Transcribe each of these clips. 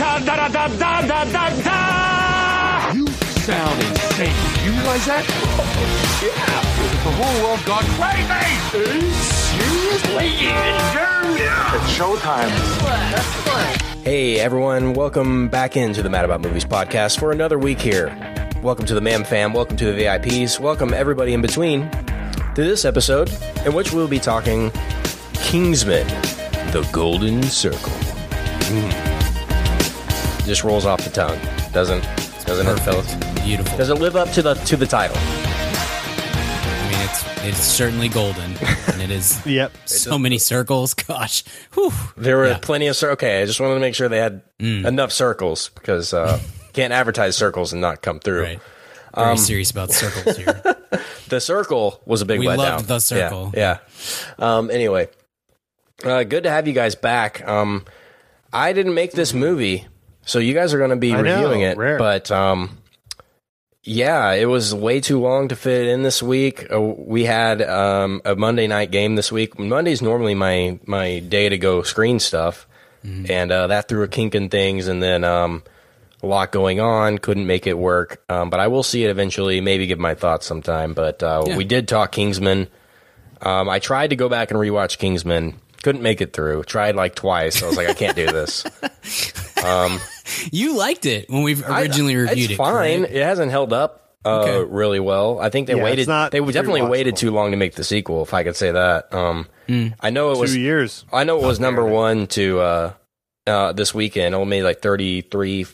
da da da da da da da. You sound insane. You realize that? yeah. The whole world got crazy. Seriously? Yeah. It's showtime. Hey everyone, welcome back into the Mad About Movies podcast for another week here. Welcome to the MAM fam, welcome to the VIPs, welcome everybody in between to this episode in which we'll be talking Kingsman, the Golden Circle. Mm. Just rolls off the tongue. Doesn't doesn't hurt fellas. Beautiful. Does it live up to the to the title? I mean, it's it's certainly golden, and it is. Yep. So many circles. Gosh. Whew. There were Yeah. plenty of circles. Okay, I just wanted to make sure they had enough circles because uh, can't advertise circles and not come through. Right. Very serious about circles here. The circle was a big We letdown. loved the circle. Yeah. yeah. Um, anyway, uh, good to have you guys back. Um, I didn't make this movie, so you guys are going to be I know, reviewing it. rare. But um, yeah, it was way too long to fit in this week. Uh, we had um, a Monday night game this week. Monday's normally my my day to go screen stuff, Mm-hmm. and uh, that threw a kink in things, and then. Um, a lot going on, couldn't make it work. Um, but I will see it eventually, maybe give my thoughts sometime. But uh, Yeah. we did talk Kingsman. Um, I tried to go back and rewatch Kingsman, couldn't make it through. Tried like twice. I was like, I can't do this. You liked it when we originally I- reviewed it's it. fine. correct? It hasn't held up uh, Okay. really well. I think they Yeah, waited. not they definitely waited too long to make the sequel, if I could say that. Um, Hmm. I know it was. Two years. I know it was number one to uh, uh, this weekend. It made like 33,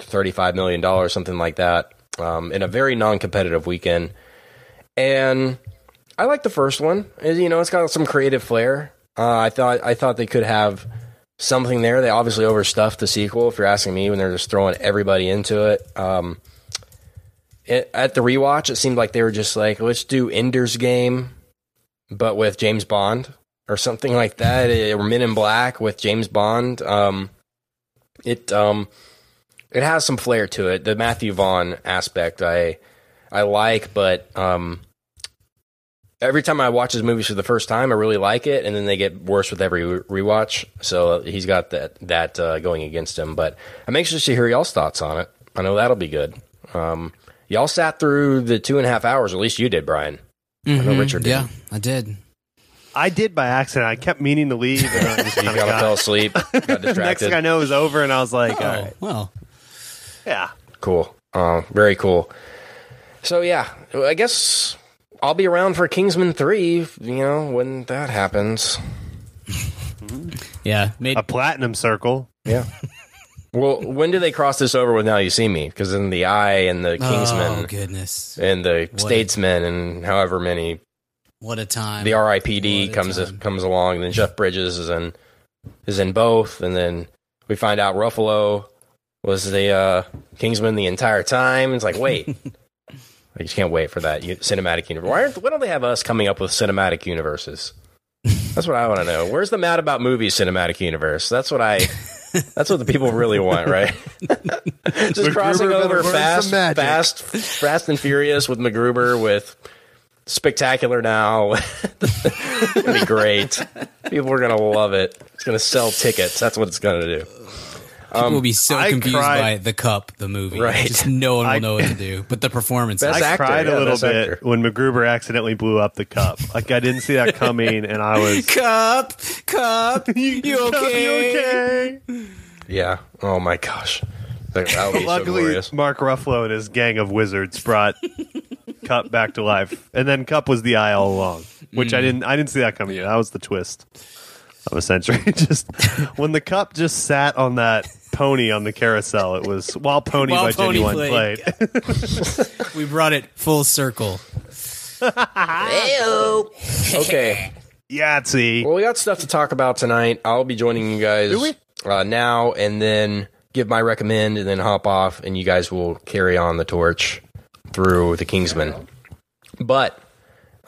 35 million dollars, something like that, um, in a very non-competitive weekend. And I like the first one. It- You know, it's got some creative flair. Uh, I thought I thought they could have something there. They obviously overstuffed the sequel, if you're asking me, when they're just throwing everybody into it. Um, it at the rewatch, it seemed like they were just like, let's do Ender's Game, but with James Bond or something like that, or Men in Black with James Bond. Um, it um, it has some flair to it. The Matthew Vaughn aspect, I I like, but um, every time I watch his movies for the first time, I really like it, and then they get worse with every rewatch. So he's got that that uh, going against him. But I'm anxious to hear y'all's thoughts on it. I know that'll be good. Um, y'all sat through the two and a half hours. At least you did, Brian. I know Mhm. Richard did. Yeah, I did. I did by accident. I kept meaning to leave. And I just You kinda got- fell asleep, got the next thing I know, it was over, and I was like, Oh, all right, well. yeah. Cool. Uh, very cool. So yeah, I guess I'll be around for Kingsman three. You know when that happens. Yeah, made A platinum circle. Yeah. well, when do they cross this over with Now You See Me? Because in the Eye and the Oh Kingsman goodness, and the What? Statesman and however many what a time! the RIPD What a comes comes along. And then Jeff Bridges is in is in both, and then we find out Ruffalo was the uh, Kingsman the entire time. It's like wait. I just can't wait for that cinematic universe. Why, aren't, why don't they have us coming up with cinematic universes? That's what I want to know. Where's the Mad About Movies cinematic universe? That's what I. That's what the people really want, right? just crossing MacGruber better over fast, fast, fast and furious with MacGruber with spectacular now. it's gonna be great. People are gonna love it. It's gonna sell tickets. That's what it's gonna do. People will be so I confused cried- by the cup, the movie. Right. Just no one will I- know what to do. But the performance, Best I actor, cried yeah, a little bit actor. when MacGruber accidentally blew up the cup. Like I didn't see that coming, and I was. cup, cup. you You okay? okay? Yeah. Oh my gosh. That that would be so Luckily, glorious. Mark Ruffalo and his gang of wizards brought Cup back to life, and then Cup was the eye all along, which Mm. I didn't. I didn't see that coming. That was the twist of a century. just when the Cup just sat on that pony on the carousel, it was while Pony While by Pony Ginuwine played. played. We brought it full circle. Okay. Yahtzee. Well, we got stuff to talk about tonight. I'll be joining you guys Uh, now and then give my recommend and then hop off, and you guys will carry on the torch through the Kingsman. But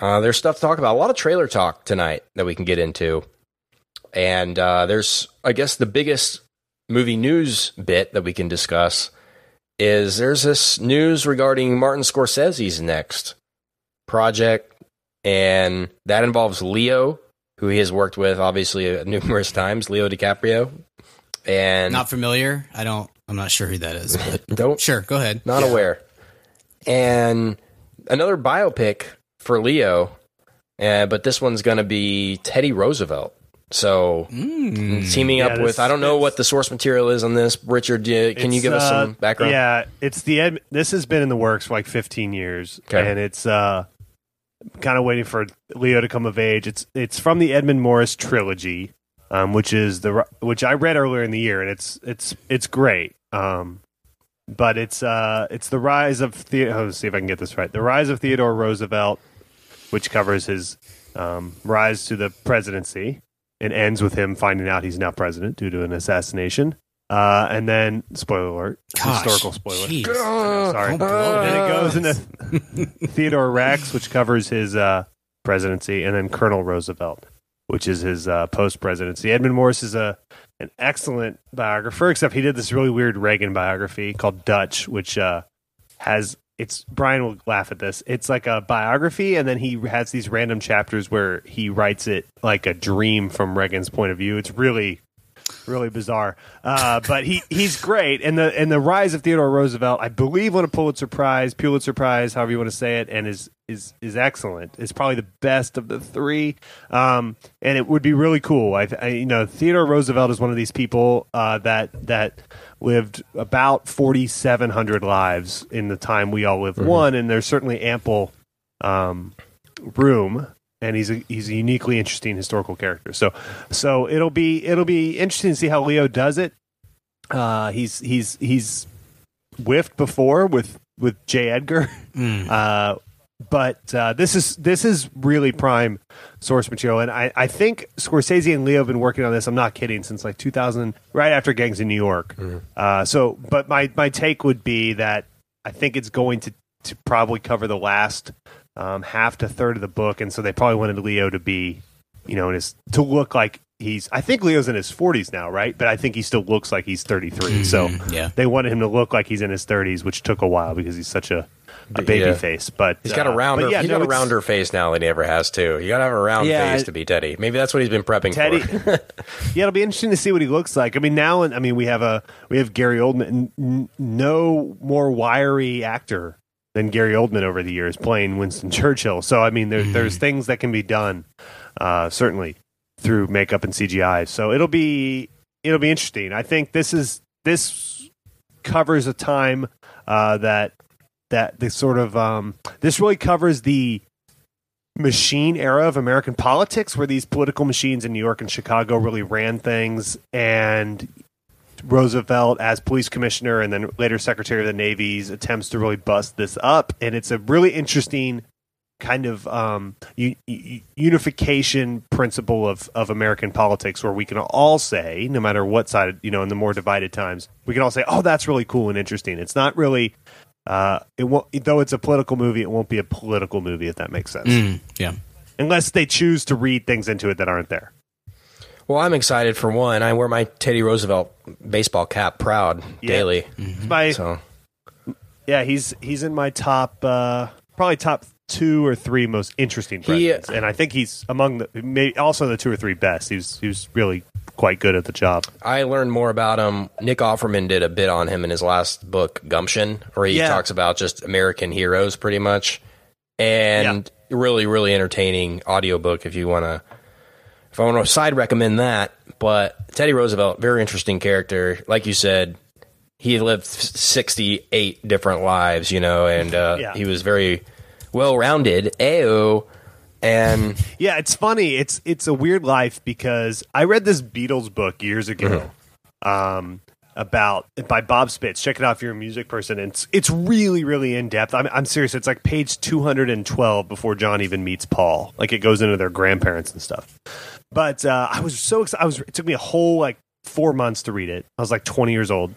uh, there's stuff to talk about. A lot of trailer talk tonight that we can get into. And uh, there's, I guess, the biggest movie news bit that we can discuss is there's this news regarding Martin Scorsese's next project, and that involves Leo, who he has worked with obviously uh, numerous times, Leo DiCaprio, and Not familiar. I don't. I'm not sure who that is. But don't sure, go ahead. not aware. And another biopic for Leo, uh, but this one's going to be Teddy Roosevelt. So teaming Yeah, up this- with I don't know what the source material is on this. Richard, you- can you give us uh, some background? Yeah, it's the Ed, this has been in the works for like 15 years, Okay. and it's uh, kind of waiting for Leo to come of age. It's it's from the Edmund Morris trilogy, um, which is the which I read earlier in the year, and it's it's it's great. Um, but it's uh, it's the rise of the. Oh, let's see if I can get this right. The rise of Theodore Roosevelt, which covers his um, rise to the presidency. It ends with him finding out he's now president due to an assassination. Uh, and then, spoiler alert, Gosh, historical spoiler. Know, sorry. It. then it goes into Theodore Rex, which covers his uh, presidency, and then Colonel Roosevelt, which is his uh, post presidency. Edmund Morris is a an excellent biographer, except he did this really weird Reagan biography called Dutch, which uh, has it's Brian will laugh at this. It's like a biography, and then he has these random chapters where he writes it like a dream from Reagan's point of view. It's really really bizarre. Uh, but he he's great. And the and the rise of Theodore Roosevelt, I believe, won a Pulitzer Prize, Pulitzer Prize, however you want to say it, and is is is excellent. It's probably the best of the three. Um, and it would be really cool. I, I you know Theodore Roosevelt is one of these people uh, that that lived about forty seven hundred lives in the time we all lived one, and there's certainly ample um, room and he's a he's a uniquely interesting historical character. So so it'll be it'll be interesting to see how Leo does it. Uh, he's he's he's whiffed before with with J. Edgar, uh, but uh, this is this is really prime source material, and I, I think Scorsese and Leo have been working on this. I'm not kidding since like 2000, right after Gangs in New York. Uh, so, but my my take would be that I think it's going to to probably cover the last um, half to third of the book, and so they probably wanted Leo to be, you know, in his to look like he's. I think Leo's in his 40s now, right? But I think he still looks like he's 33. So yeah. they wanted him to look like he's in his 30s, which took a while because he's such a, a baby Yeah. face. But He's got a uh, rounder. but yeah, he's no, got a rounder face now than he ever has too. You got to have a round Yeah, face to be Teddy. Maybe that's what he's been prepping. Teddy. for. yeah, it'll be interesting to see what he looks like. I mean, now, I mean, we have a we have Gary Oldman. N- no more wiry actor than Gary Oldman over the years playing Winston Churchill. So, I mean, there, there's things that can be done, uh, certainly through makeup and CGI. So it'll be it'll be interesting. I think this is this covers a time uh, that that the sort of um, this really covers the machine era of American politics where these political machines in New York and Chicago really ran things and Roosevelt as police commissioner and then later secretary of the navy's attempts to really bust this up. And it's a really interesting kind of um, u- unification principle of, of American politics where we can all say no matter what side you know in the more divided times we can all say oh that's really cool and interesting. It's not really uh, it won't though it's a political movie it won't be a political movie if that makes sense Mm, yeah. unless they choose to read things into it that aren't there. well, I'm excited for one. I wear my Teddy Roosevelt baseball cap proud daily. It's my So yeah, he's he's in my top uh, probably top two or three most interesting He- presidents, and I think he's among the maybe also the two or three best. He was he was really quite good at the job. I learned more about him. Nick Offerman did a bit on him in his last book, Gumption, where he Yeah. talks about just American heroes pretty much. And really, really entertaining audiobook if you want to if I want to side recommend that. But Teddy Roosevelt, very interesting character. Like you said, he lived 68 different lives, you know, and uh, Yeah. he was very well rounded. Ayo. And Yeah, it's funny. It's it's a weird life because I read this Beatles book years ago, um, about by Bob Spitz. Check it out if you're a music person. And it's it's really really in depth. I'm I'm serious. It's like page 212 before John even meets Paul. Like it goes into their grandparents and stuff. But uh, I was so excited. I was. It took me a whole like four months to read it. I was like 20 years old.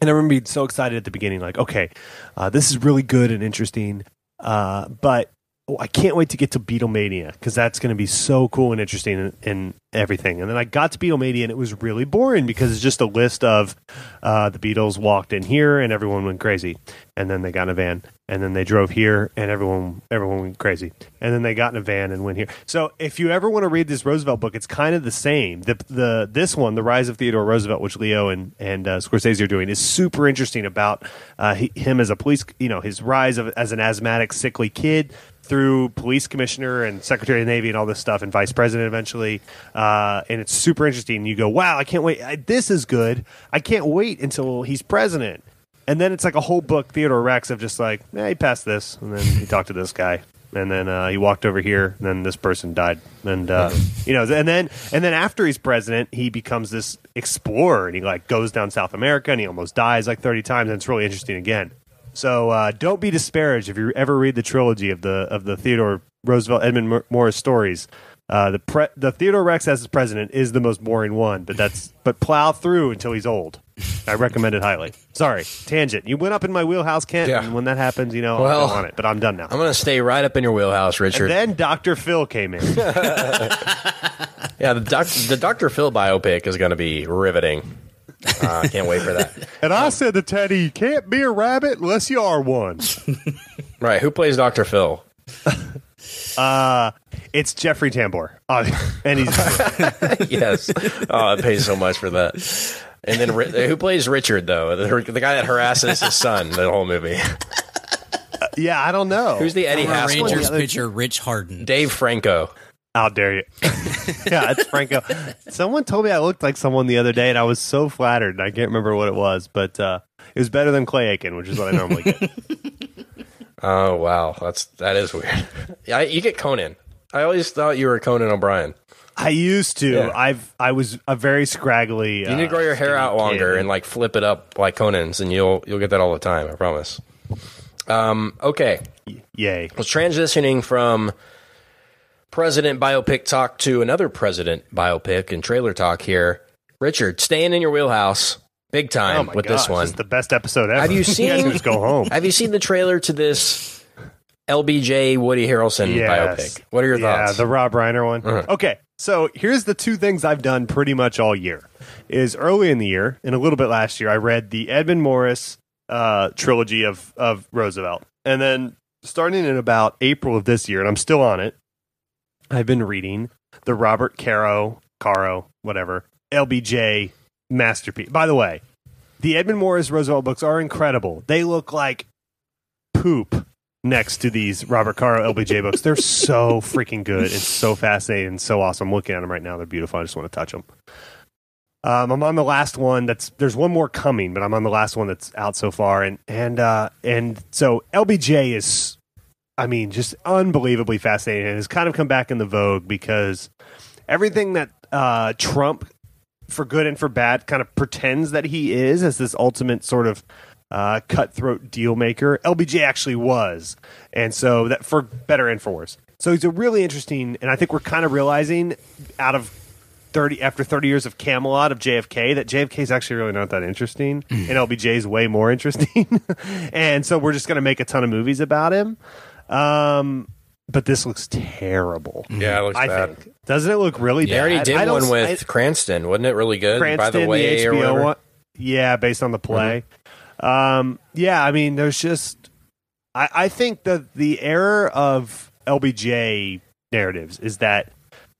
And I remember being so excited at the beginning, like, okay, uh, this is really good and interesting. Uh, but oh, I can't wait to get to Beatlemania because that's going to be so cool and interesting and, and everything. And then I got to Beatlemania and it was really boring because it's just a list of uh, the Beatles walked in here and everyone went crazy, and then they got in a van and then they drove here and everyone everyone went crazy, and then they got in a van and went here. So if you ever want to read this Roosevelt book, it's kind of the same. The the this one, the Rise of Theodore Roosevelt, which Leo and and uh, Scorsese are doing, is super interesting about uh, he, him as a police, you know, his rise of, as an asthmatic, sickly kid through police commissioner and secretary of the navy and all this stuff and vice president eventually uh, and it's super interesting. You go wow i can't wait. I, this is good. I can't wait until he's president. And then it's like a whole book theodore rex of just like yeah he passed this. And then he talked to this guy. And then uh, he walked over here. And then this person died. And uh, you know and then and then after he's president he becomes this explorer. And he like goes down south america and he almost dies like 30 times. And it's really interesting again so uh, don't be disparaged if you ever read the trilogy of the of the Theodore Roosevelt Edmund Morris stories. Uh, the pre- the Theodore Rex as president is the most boring one, but that's but plow through until he's old. I recommend it highly. Sorry, tangent. You went up in my wheelhouse, Kent, Yeah. and when that happens, you know Well, I'm on it. But I'm done now. I'm going to stay right up in your wheelhouse, Richard. and then Doctor Phil came in. yeah, the, doc, the Dr. Phil biopic is going to be riveting. Uh, I can't wait for that. and I said to Teddy, "You can't be a rabbit unless you are one." Right. Who plays Dr. Phil? Uh, it's Jeffrey Tambor, uh, and he's yes. Oh, it pays so much for that. And then who plays Richard though? The, the guy that harasses his son the whole movie. yeah. I don't know Who's the Eddie Former Haskell? Rangers pitcher Rich Harden. Dave Franco. How dare you? yeah, it's Franco. Someone told me I looked like someone the other day, and I was so flattered. and I can't remember what it was, but uh, it was better than Clay Aiken, which is what I normally get. Oh wow, that's that is weird. Yeah, you get Conan. I always thought you were Conan O'Brien. I used to. Yeah. I've. I was a very scraggly. You need to grow your hair out longer and like flip it up like Conan's, and you'll you'll get that all the time. I promise. Um, okay, yay. Well, transitioning from president biopic talk to another president biopic and trailer talk here. Richard, staying in your wheelhouse big Oh time my with gosh, this one. is the best episode ever. Have you guys seen- just go home? Have you seen the trailer to this LBJ Woody Harrelson Yes. biopic? What are your yeah, thoughts? Yeah, the Rob Reiner one. Uh-huh. Okay, so here's the two things I've done pretty much all year. Is early in the year and a little bit last year, I read the Edmund Morris uh, trilogy of of Roosevelt, and then starting in about April of this year, and I'm still on it. I've been reading the Robert Caro, Caro, whatever LBJ masterpiece. By the way, the Edmund Morris Roosevelt books are incredible. They look like poop next to these Robert Caro LBJ books. They're so freaking good and so fascinating and so awesome. I'm looking at them right now. They're beautiful. I just want to touch them. Um, I'm on the last one. That's there's one more coming, but I'm on the last one that's out so far. And and uh, and so LBJ is, I mean, just unbelievably fascinating and has kind of come back in the vogue because everything that uh, Trump, for good and for bad, kind of pretends that he is as this ultimate sort of uh, cutthroat deal maker. LBJ actually was, and so that for better and for worse. So he's a really interesting, and I think we're kind of realizing out of thirty after thirty years of Camelot of JFK that JFK is actually really not that interesting, and LBJ is way more interesting. and so we're just going to make a ton of movies about him. Um, but this looks terrible. yeah, it looks I bad. think doesn't it look really They bad? already did one with I- Cranston, wasn't it? Really good. Cranston, by the way, or HBO one. Yeah, based on the play. Um, yeah, I mean, there's just, I, I think that the error of LBJ narratives is that.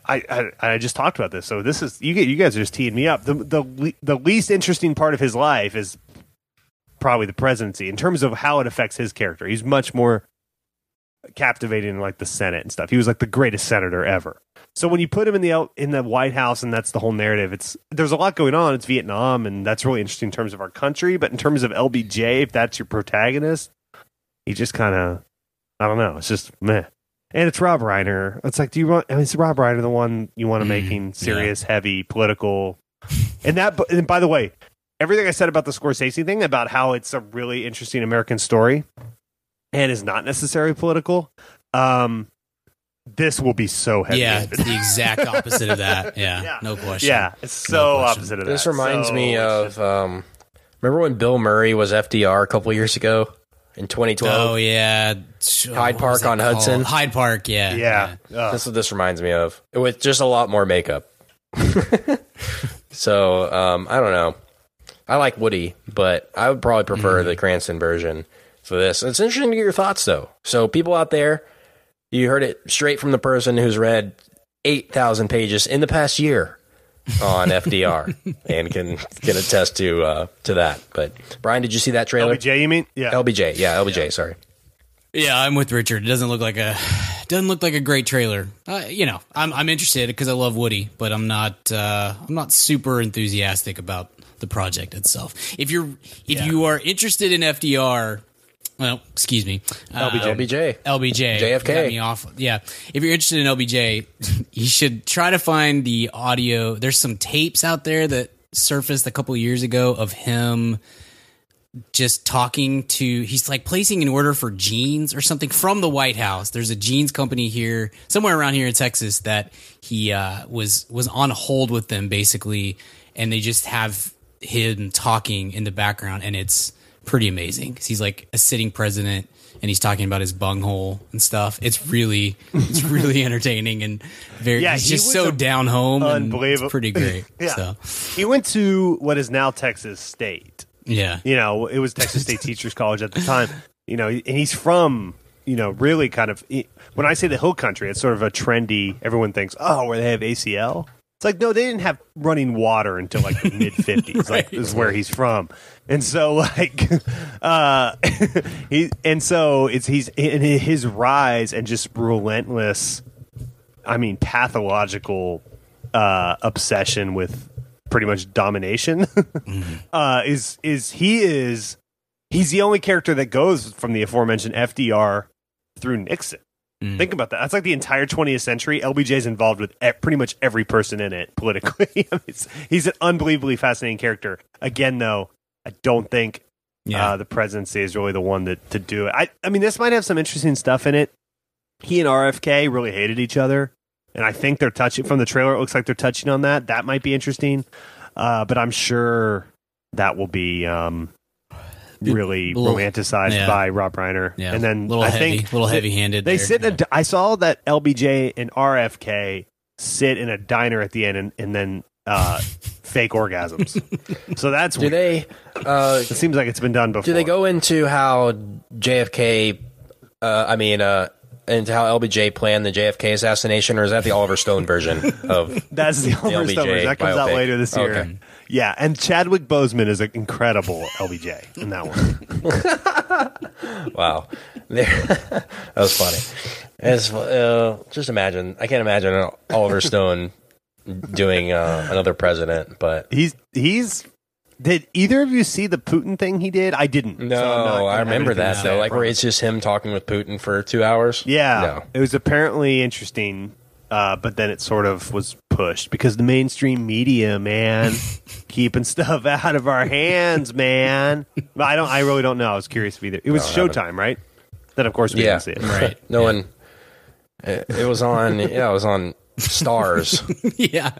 I, I I just talked about this, so this is you get you guys are just teeing me up. The the the least interesting part of his life is probably the presidency in terms of how it affects his character. He's much more captivating like the Senate and stuff. He was like the greatest senator ever. So when you put him in the in the White House and that's the whole narrative, it's there's a lot going on. It's Vietnam and that's really interesting in terms of our country, but in terms of LBJ, if that's your protagonist, he just kind of I don't know. It's just meh. And it's Rob Reiner. It's like, do you want? I mean, it's Rob Reiner, the one you want to making serious, heavy political. And that, and by the way, everything I said about the Scorsese thing, about how it's a really interesting American story, and is not necessarily political. Um, this will be so heavy. Yeah, it's the exact opposite of that. Yeah, Yeah. no question. yeah, it's so question. opposite of that. This reminds So me of um, remember when Bill Murray was FDR a couple years ago? in 2012. Oh yeah, Hyde What Park was that on Hudson? Hyde Park, yeah, Yeah. Ugh. That's what this reminds me of, with just a lot more makeup. so um, I don't know. I like Woody, but I would probably prefer the Cranston version for this. It's interesting to get your thoughts, though. So people out there, you heard it straight from the person who's read eight thousand pages in the past year on FDR and can can attest to uh, to that. But Brian, did you see that trailer? LBJ, you mean? Yeah. LBJ, yeah, LBJ. Sorry. Yeah, I'm with Richard. It doesn't look like a doesn't look like a great trailer. Uh, you know, I'm I'm interested because I love Woody, but I'm not uh, I'm not super enthusiastic about the project itself. If you're if you are interested in FDR, well, excuse me, uh, LBJ. LBJ, JFK. got me off. Yeah, if you're interested in LBJ, you should try to find the audio. There's some tapes out there that surfaced a couple years ago of him just talking to he's like placing an order for jeans or something from the White House. There's a jeans company here somewhere around here in Texas that he uh, was was on hold with them basically, and they just have him talking in the background, and it's pretty amazing because he's like a sitting president. And he's talking about his bunghole and stuff. It's really, it's really entertaining and very. Yeah, he's he just so down home. unbelievable- pretty great. Yeah. So He went to what is now Texas State. yeah, You know, it was Texas State Teachers College at the time. You know, and he's from, you know, really kind of. When I say the hill country, it's sort of a trendy. Everyone thinks, oh, where they have ACL. It's like no, they didn't have running water until like the mid fifties. Like Right. is where he's from, and so like, uh, he and so it's he's in his rise and just relentless. I mean, pathological uh, obsession with pretty much domination uh, is is he is he's the only character that goes from the aforementioned FDR through Nixon. Mm. Think about that. That's like the entire 20th century. LBJ is involved with e- pretty much every person in it politically. I mean, he's an unbelievably fascinating character. Again, though, I don't think yeah. uh, the presidency is really the one that to do it. I, I mean, this might have some interesting stuff in it. He and RFK really hated each other, and I think they're touching from the trailer. It looks like they're touching on that. That might be interesting, uh, but I'm sure that will be um, really little- romanticized yeah. by Rob Reiner. Yeah, and then little I heavy, think little heavy-handed. They there. sit. In Yeah. a, I saw that LBJ and RFK sit in a diner at the end, and, and then uh, fake orgasms. so that's Do weird. they? Uh, It seems like it's been done before. Do they go into how JFK? Uh, I mean, uh, into how LBJ planned the JFK assassination, or is that the Oliver Stone version of? That's the Oliver LBJ Stone version. That comes out later this year. Okay. Yeah, and Chadwick Boseman is an incredible LBJ in that one. Wow, that was funny. It's, uh, just imagine. I can't imagine Oliver Stone doing uh, another president, but He's he's. Did either of you see the Putin thing he did? I didn't. no, so I'm not gonna I remember that though. Like where it's just him talking with Putin for two hours. Yeah, No. it was apparently interesting, uh, but then it sort of was pushed because the mainstream media, man, keeping stuff out of our hands, man. I don't. I really don't know. I was curious if either. It was No, I. Showtime, right? Then of course we yeah, didn't see it. Right. no one. It, it was on. Yeah, it was on Starz. yeah.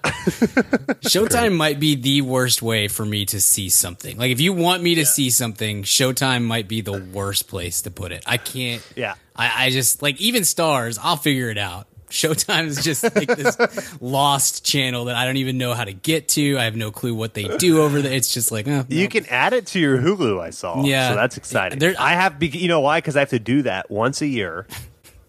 Showtime might be the worst way for me to see something. Like if you want me to see something, Showtime might be the worst place to put it. I can't. Yeah. I, I just like even stars. I'll figure it out. Showtime is just like this lost channel that I don't even know how to get to. I have no clue what they do over there. It's just like eh, You no. can add it to your Hulu. I saw. Yeah. so that's exciting. There- I have. You know why? Because I have to do that once a year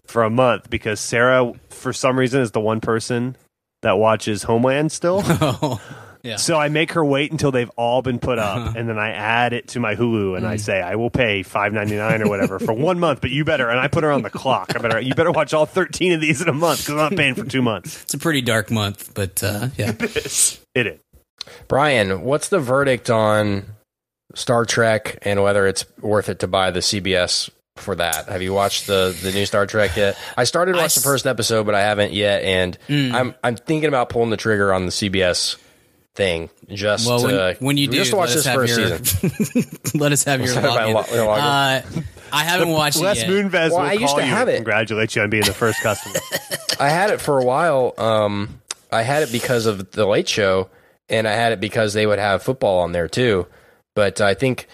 for a month. Because Sarah, for some reason, is the one person that watches Homeland still. Oh, yeah. So I make her wait until they've all been put up, and then I add it to my Hulu, and I say I will pay five ninety nine or whatever for one month. But you better, and I put her on the clock. I better, you better watch all thirteen of these in a month because I'm not paying for two months. It's a pretty dark month, but uh, yeah. It is. Brian, what's the verdict on Star Trek and whether it's worth it to buy the CBS for that? Have you watched the the new Star Trek yet? I started to I watch the first episode, but I haven't yet, and Mm. I'm I'm thinking about pulling the trigger on the CBS thing just Well, when, to, when you do, just to watch this first your, season. let us have your Let's have my login. lo- login. Uh, I haven't watched Les it yet. Moonves Well, will I used to you have it. congratulate you on being the first customer. I had it for a while. Um, I had it because of the Late Show, and I had it because they would have football on there too. But I think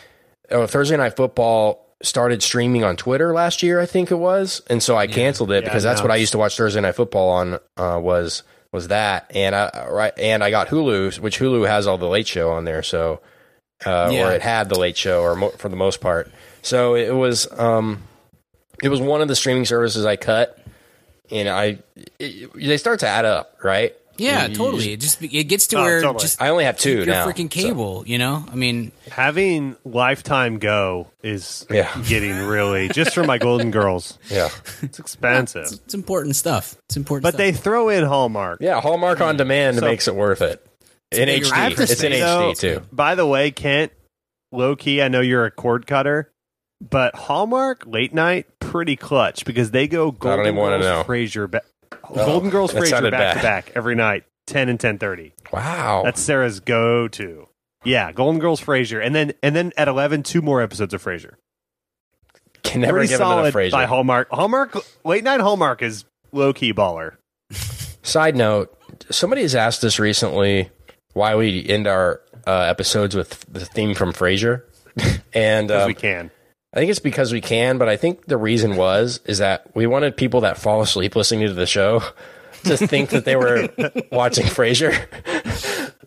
oh, Thursday Night Football started streaming on Twitter last year, I think it was, and so I canceled it Yeah, because that's no. what I used to watch Thursday Night Football on. Uh, was was that, and I right, and I got Hulu, which Hulu has all the Late Show on there, so uh, Yeah. or it had the Late Show, or mo- for the most part. So it was um, it was one of the streaming services I cut, and I it, they start to add up, right? Yeah, You- you totally. It just it gets to Oh, where totally. just I only have two your now. freaking so- cable. You know, I mean, Having Lifetime Go is Yeah. getting really just for my Golden Girls. yeah, It's expensive, it's important stuff. It's important. but stuff. they throw in Hallmark. yeah. Hallmark on demand So- makes it worth it. In HD, I have it's in say, HD too. By the way, Kent, low key, I know you're a cord cutter, but Hallmark late night pretty clutch because they go Golden even wanna Girls know. Frasier, ba- Oh, Golden Girls Frasier back to back every night, ten and ten thirty. Wow, That's Sarah's go to. Yeah, Golden Girls Frasier, and then and then at eleven, two more episodes of Frasier. can never Pretty give enough solid Frasier. by Hallmark. Hallmark late night Hallmark is low key baller. Side note: Somebody has asked us recently why we end our uh, episodes with the theme from Frasier, and Because um, we can. I think it's because we can. But I think the reason was is that we wanted people that fall asleep listening to the show to think that they were watching Frasier.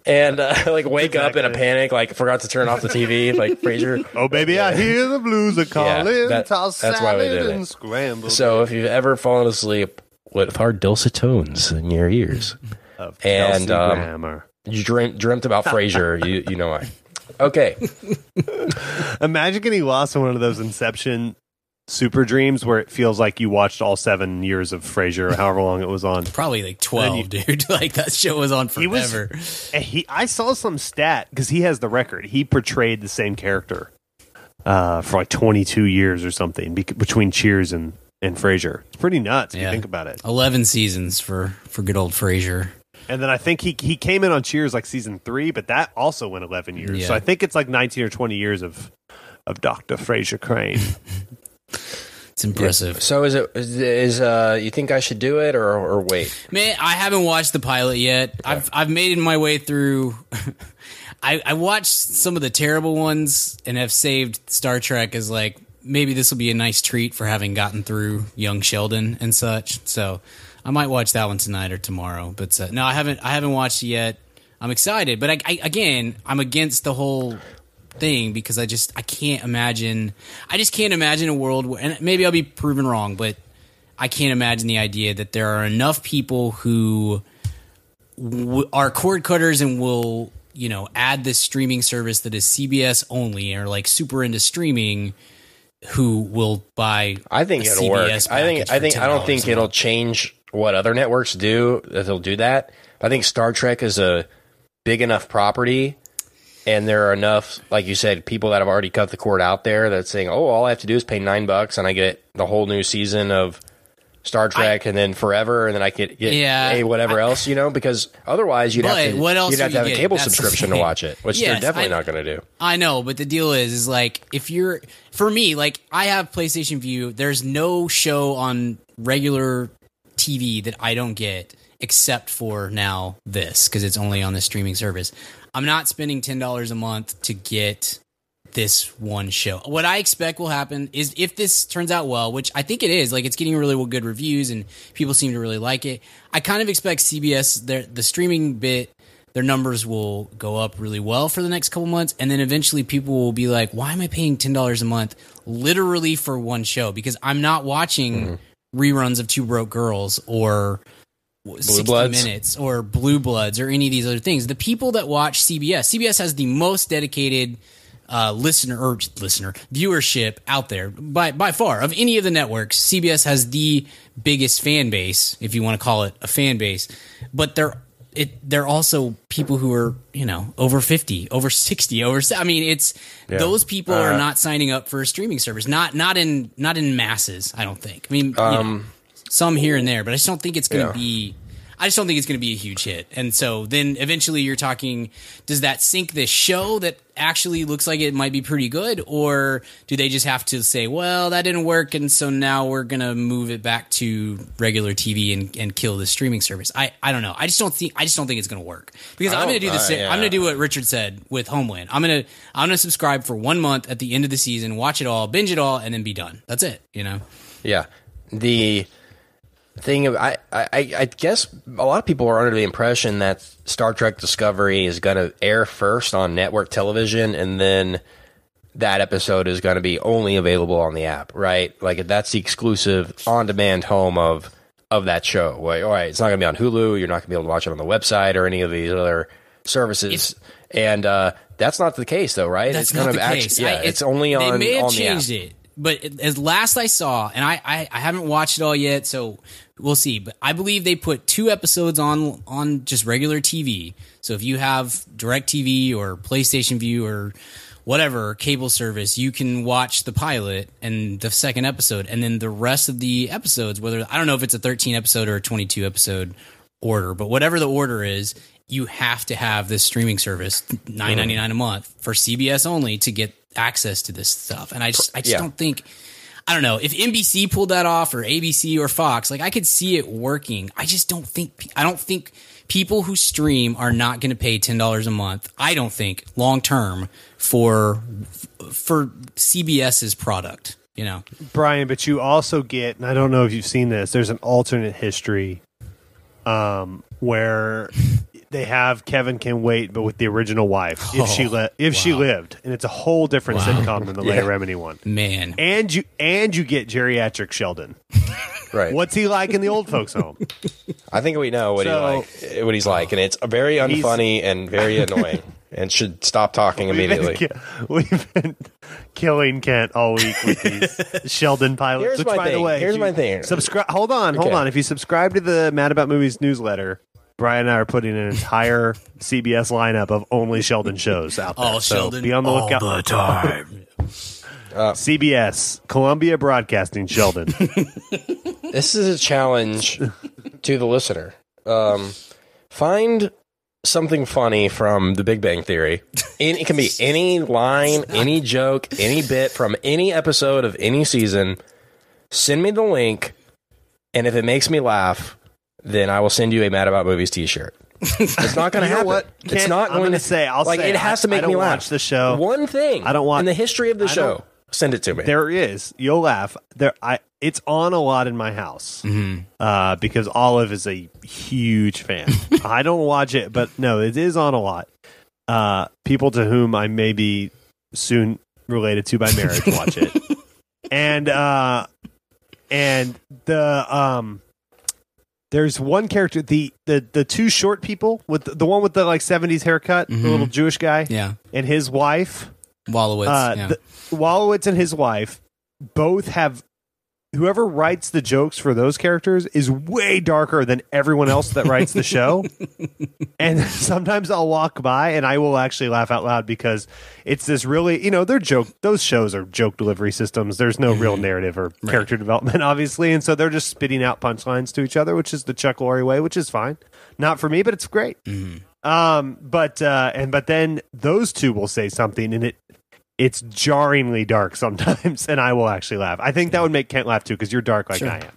And uh, like wake up in a panic, like forgot to turn off the TV, like Frasier. Oh baby, I hear the blues are calling. that- toss that's why we did it. scrambled So if you've ever fallen asleep with our dulcet tones in your ears, of and, um, you dreamt, dreamt about Frasier, you you know why. Okay, Imagine getting lost in one of those Inception super dreams where it feels like you watched all seven years of Frasier, or however long it was on. probably like twelve, you- dude. like that show was on He was- forever. He, I saw some stat because he has the record. He portrayed the same character uh, for like 22 years or something bec between Cheers and and Frasier. It's pretty nuts if Yeah. you think about it. Eleven seasons for for good old Frasier. And then I think he he came in on Cheers like season three, but that also went 11 years. Yeah. So I think it's like 19 or 20 years of of Doctor Frasier Crane. It's impressive. so is it is, is uh you think I should do it or or wait? Man, I haven't watched the pilot yet. I've I've made my way through. I I watched some of the terrible ones and have saved Star Trek as like maybe this will be a nice treat for having gotten through Young Sheldon and such. So I might watch that one tonight or tomorrow. But uh, no, I haven't I haven't watched it yet. I'm excited, but I, I again I'm against the whole thing because I just I can't imagine I just can't imagine a world where and maybe I'll be proven wrong, but I can't imagine the idea that there are enough people who w- are cord cutters and will you know add this streaming service that is CBS only or like super into streaming who will buy I think it'll work. CBS I think I think I don't think it'll change what other networks do that they'll do that. I think Star Trek is a big enough property and there are enough like you said people that have already cut the cord out there that's saying, "Oh, all I have to do is pay 9 bucks and I get the whole new season of Star Trek and then forever and then I could get Yeah, hey, whatever else, you know, because otherwise you'd have to what else you'd have to have a cable That's subscription to watch it, which Yes, they're definitely I- not going to do. I know, but the deal is, is like if you're for me, like I have PlayStation Vue. There's no show on regular TV that I don't get except for now this because it's only on the streaming service. I'm not spending ten dollars a month to get this one show. What I expect will happen is if this turns out well, which I think it is, like it's getting really good reviews and people seem to really like it. I kind of expect CBS their the streaming bit their numbers will go up really well for the next couple months and then eventually people will be like why am i paying $10 a month literally for one show because i'm not watching mm-hmm. Reruns of two broke girls or 60 Bloods? minutes or blue bloods or any of these other things the people that watch cbs cbs has the most dedicated uh, listener or listener viewership out there by by far of any of the networks. CBS has the biggest fan base, if you want to call it a fan base, but they're it they're also people who are you know over 50 over 60 over i mean it's those people are uh, not signing up for a streaming service. Not not in not in masses i don't think. I mean you um, know, some here and there but i just don't think it's going to Yeah. be I just don't think it's going to be a huge hit. And so then eventually you're talking, does that sink this show that actually looks like it might be pretty good, or do they just have to say, well, that didn't work, and so now we're going to move it back to regular TV and, and kill the streaming service? I, I don't know. I just don't think I just don't think it's going to work because I'm going to don't- the uh, same. yeah. I'm going to do what Richard said with Homeland. I'm going to I'm going to subscribe for one month at the end of the season, watch it all, binge it all, and then be done. That's it. You know. Yeah. The thing of I, I I guess a lot of people are under the impression that Star Trek Discovery is going to air first on network television and then that episode is going to be only available on the app, right? Like that's the exclusive on-demand home of of that show. Like, all right, it's not going to be on Hulu. You're not going to be able to watch it on the website or any of these other services. and uh, that's not the case, though, right? That's it's not of the case. Yeah, I- it's only on. They may have on the app. changed it, but as last I saw, and I, I I haven't watched it all yet, so we'll see. But I believe they put two episodes on on just regular TV. So if you have Direct TV or PlayStation Vue or whatever cable service, you can watch the pilot and the second episode, and then the rest of the episodes. Whether I don't know if it's a thirteen episode or a twenty two episode order, but whatever the order is, you have to have this streaming service nine ninety nine a month for CBS only to get access to this stuff. And I just I just Yeah. don't think I don't know if NBC pulled that off or ABC or Fox. Like I could see it working. I just don't think I don't think people who stream are not going to pay ten dollars a month. I don't think long term for for CBS's product. You know, Brian, but you also get, and I don't know if you've seen this. There's an alternate history, um, where they have Kevin can wait, but with the original wife, if she Oh, li- if she lived, and it's a whole different sitcom than the Leah Remini one. man. And you and you get geriatric Sheldon. Right. What's he like in the old folks' home? I think we know what So- he like, what he's like, and it's very unfunny and very annoying, and should stop talking immediately. We've been, ki- we've been killing Kent all week with these Sheldon pilots. Here's which, my by the thing. way, Here's if you my thing. Subscribe. Hold on, hold Okay. on. If you subscribe to the Mad About Movies newsletter, Brian and I are putting an entire CBS lineup of only Sheldon shows out there. All so Sheldon Be on the lookout. all the time. CBS, Columbia Broadcasting, Sheldon. This is a challenge to the listener. Um, find something funny from The Big Bang Theory. And it can be any line, any joke, any bit from any episode of any season. Send me the link, and if it makes me laugh, then I will send you a Mad About Movies T-shirt. It's not going to You know happen. what? It's not I'm going gonna say- I'll like say, it has I- to make I don't me laugh. watch the show. One thing. I don't want- in the history of the I show. Send it to me. there is. You'll laugh. There, I. It's on a lot in my house Mm-hmm. uh, because Olive is a huge fan. I don't watch it, but no, it is on a lot. Uh, people to whom I may be soon related to by marriage watch it, and uh, and the um. There's one character, the, the the two short people with the, the one with the like '70s haircut, the little Jewish guy, Yeah, and his wife. Wolowitz. Uh, yeah. the, Wolowitz and his wife both have whoever writes the jokes for those characters is way darker than everyone else that writes the show. and sometimes I'll walk by and I will actually laugh out loud because it's this really, you know, they're joke. Those shows are joke delivery systems. There's no real narrative or character development, obviously, and so they're just spitting out punchlines to each other, which is the Chuck Lorre way, which is fine. Not for me, but it's great. Um, but uh, and but then those two will say something, and it it's jarringly dark sometimes, and I will actually laugh. I think that would make Kent laugh too because you're dark like Sure. I am.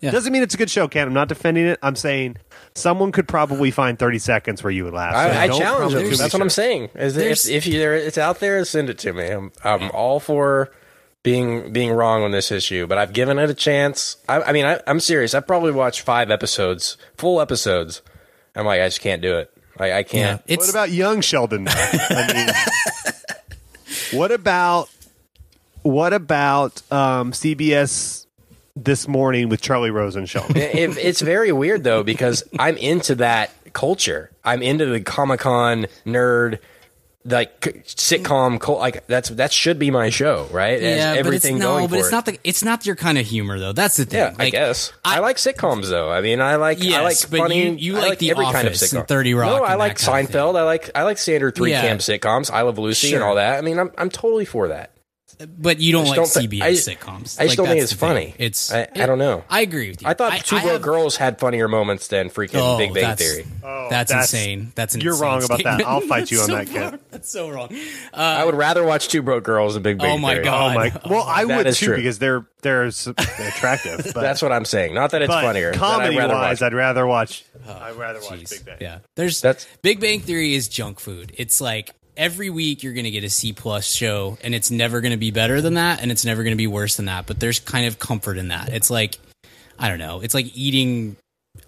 Yeah. Doesn't mean it's a good show, Kent. I'm not defending it. I'm saying someone could probably find 30 seconds where you would laugh. So I, I challenge promise them. too That's what I'm saying. Is if, if you, it's out there, send it to me. I'm, I'm all for being being wrong on this issue, but I've given it a chance. I, I mean, I, I'm serious. I've probably watched five episodes, full episodes. I'm like, I just can't do it. Like, I can't. it's What about young Sheldon? I mean, what about what about um, CBS this morning with Charlie Rose and Sheldon? it, it's very weird though because I'm into that culture. I'm into the Comic Con nerd, like sitcom. Like that's that should be my show, right? Yeah, everything but it's, no, but it's it. not the it's not your kind of humor though. That's the thing. Yeah, I guess. I, I- like sitcoms though. I mean, I like I like funny. you- you I like The every kind of sitcom. 30 Rock No, I like that kind of Seinfeld. I like I like standard three Yeah. cam sitcoms. I love Lucy and all that. I mean, I'm I'm totally for that. But you don't like don't thi- CBS I- sitcoms. I just Like, don't think that's it's the thing. funny. It's I- I don't know. I agree with you. I thought Two Broke have- Girls had funnier moments than freaking Oh, Big Bang that's, Theory. Oh, that's, that's- insane. That's an you're insane wrong about that. I'll fight you on so that, kid. That's so wrong. Uh, I would rather watch Two Broke Girls than Big oh Bang Oh my Theory. God. Oh my! Well, I That would is too true. because they're they're attractive. But, That's what I'm saying. Not that it's but funnier. Comedy I'd wise, watch. I'd rather watch. Oh, I'd rather watch Jeez. Big Bang. Yeah, there's That's- Big Bang Theory is junk food. It's like every week you're going to get a C plus show, and it's never going to be better than that, and it's never going to be worse than that. But there's kind of comfort in that. It's like I don't know. It's like eating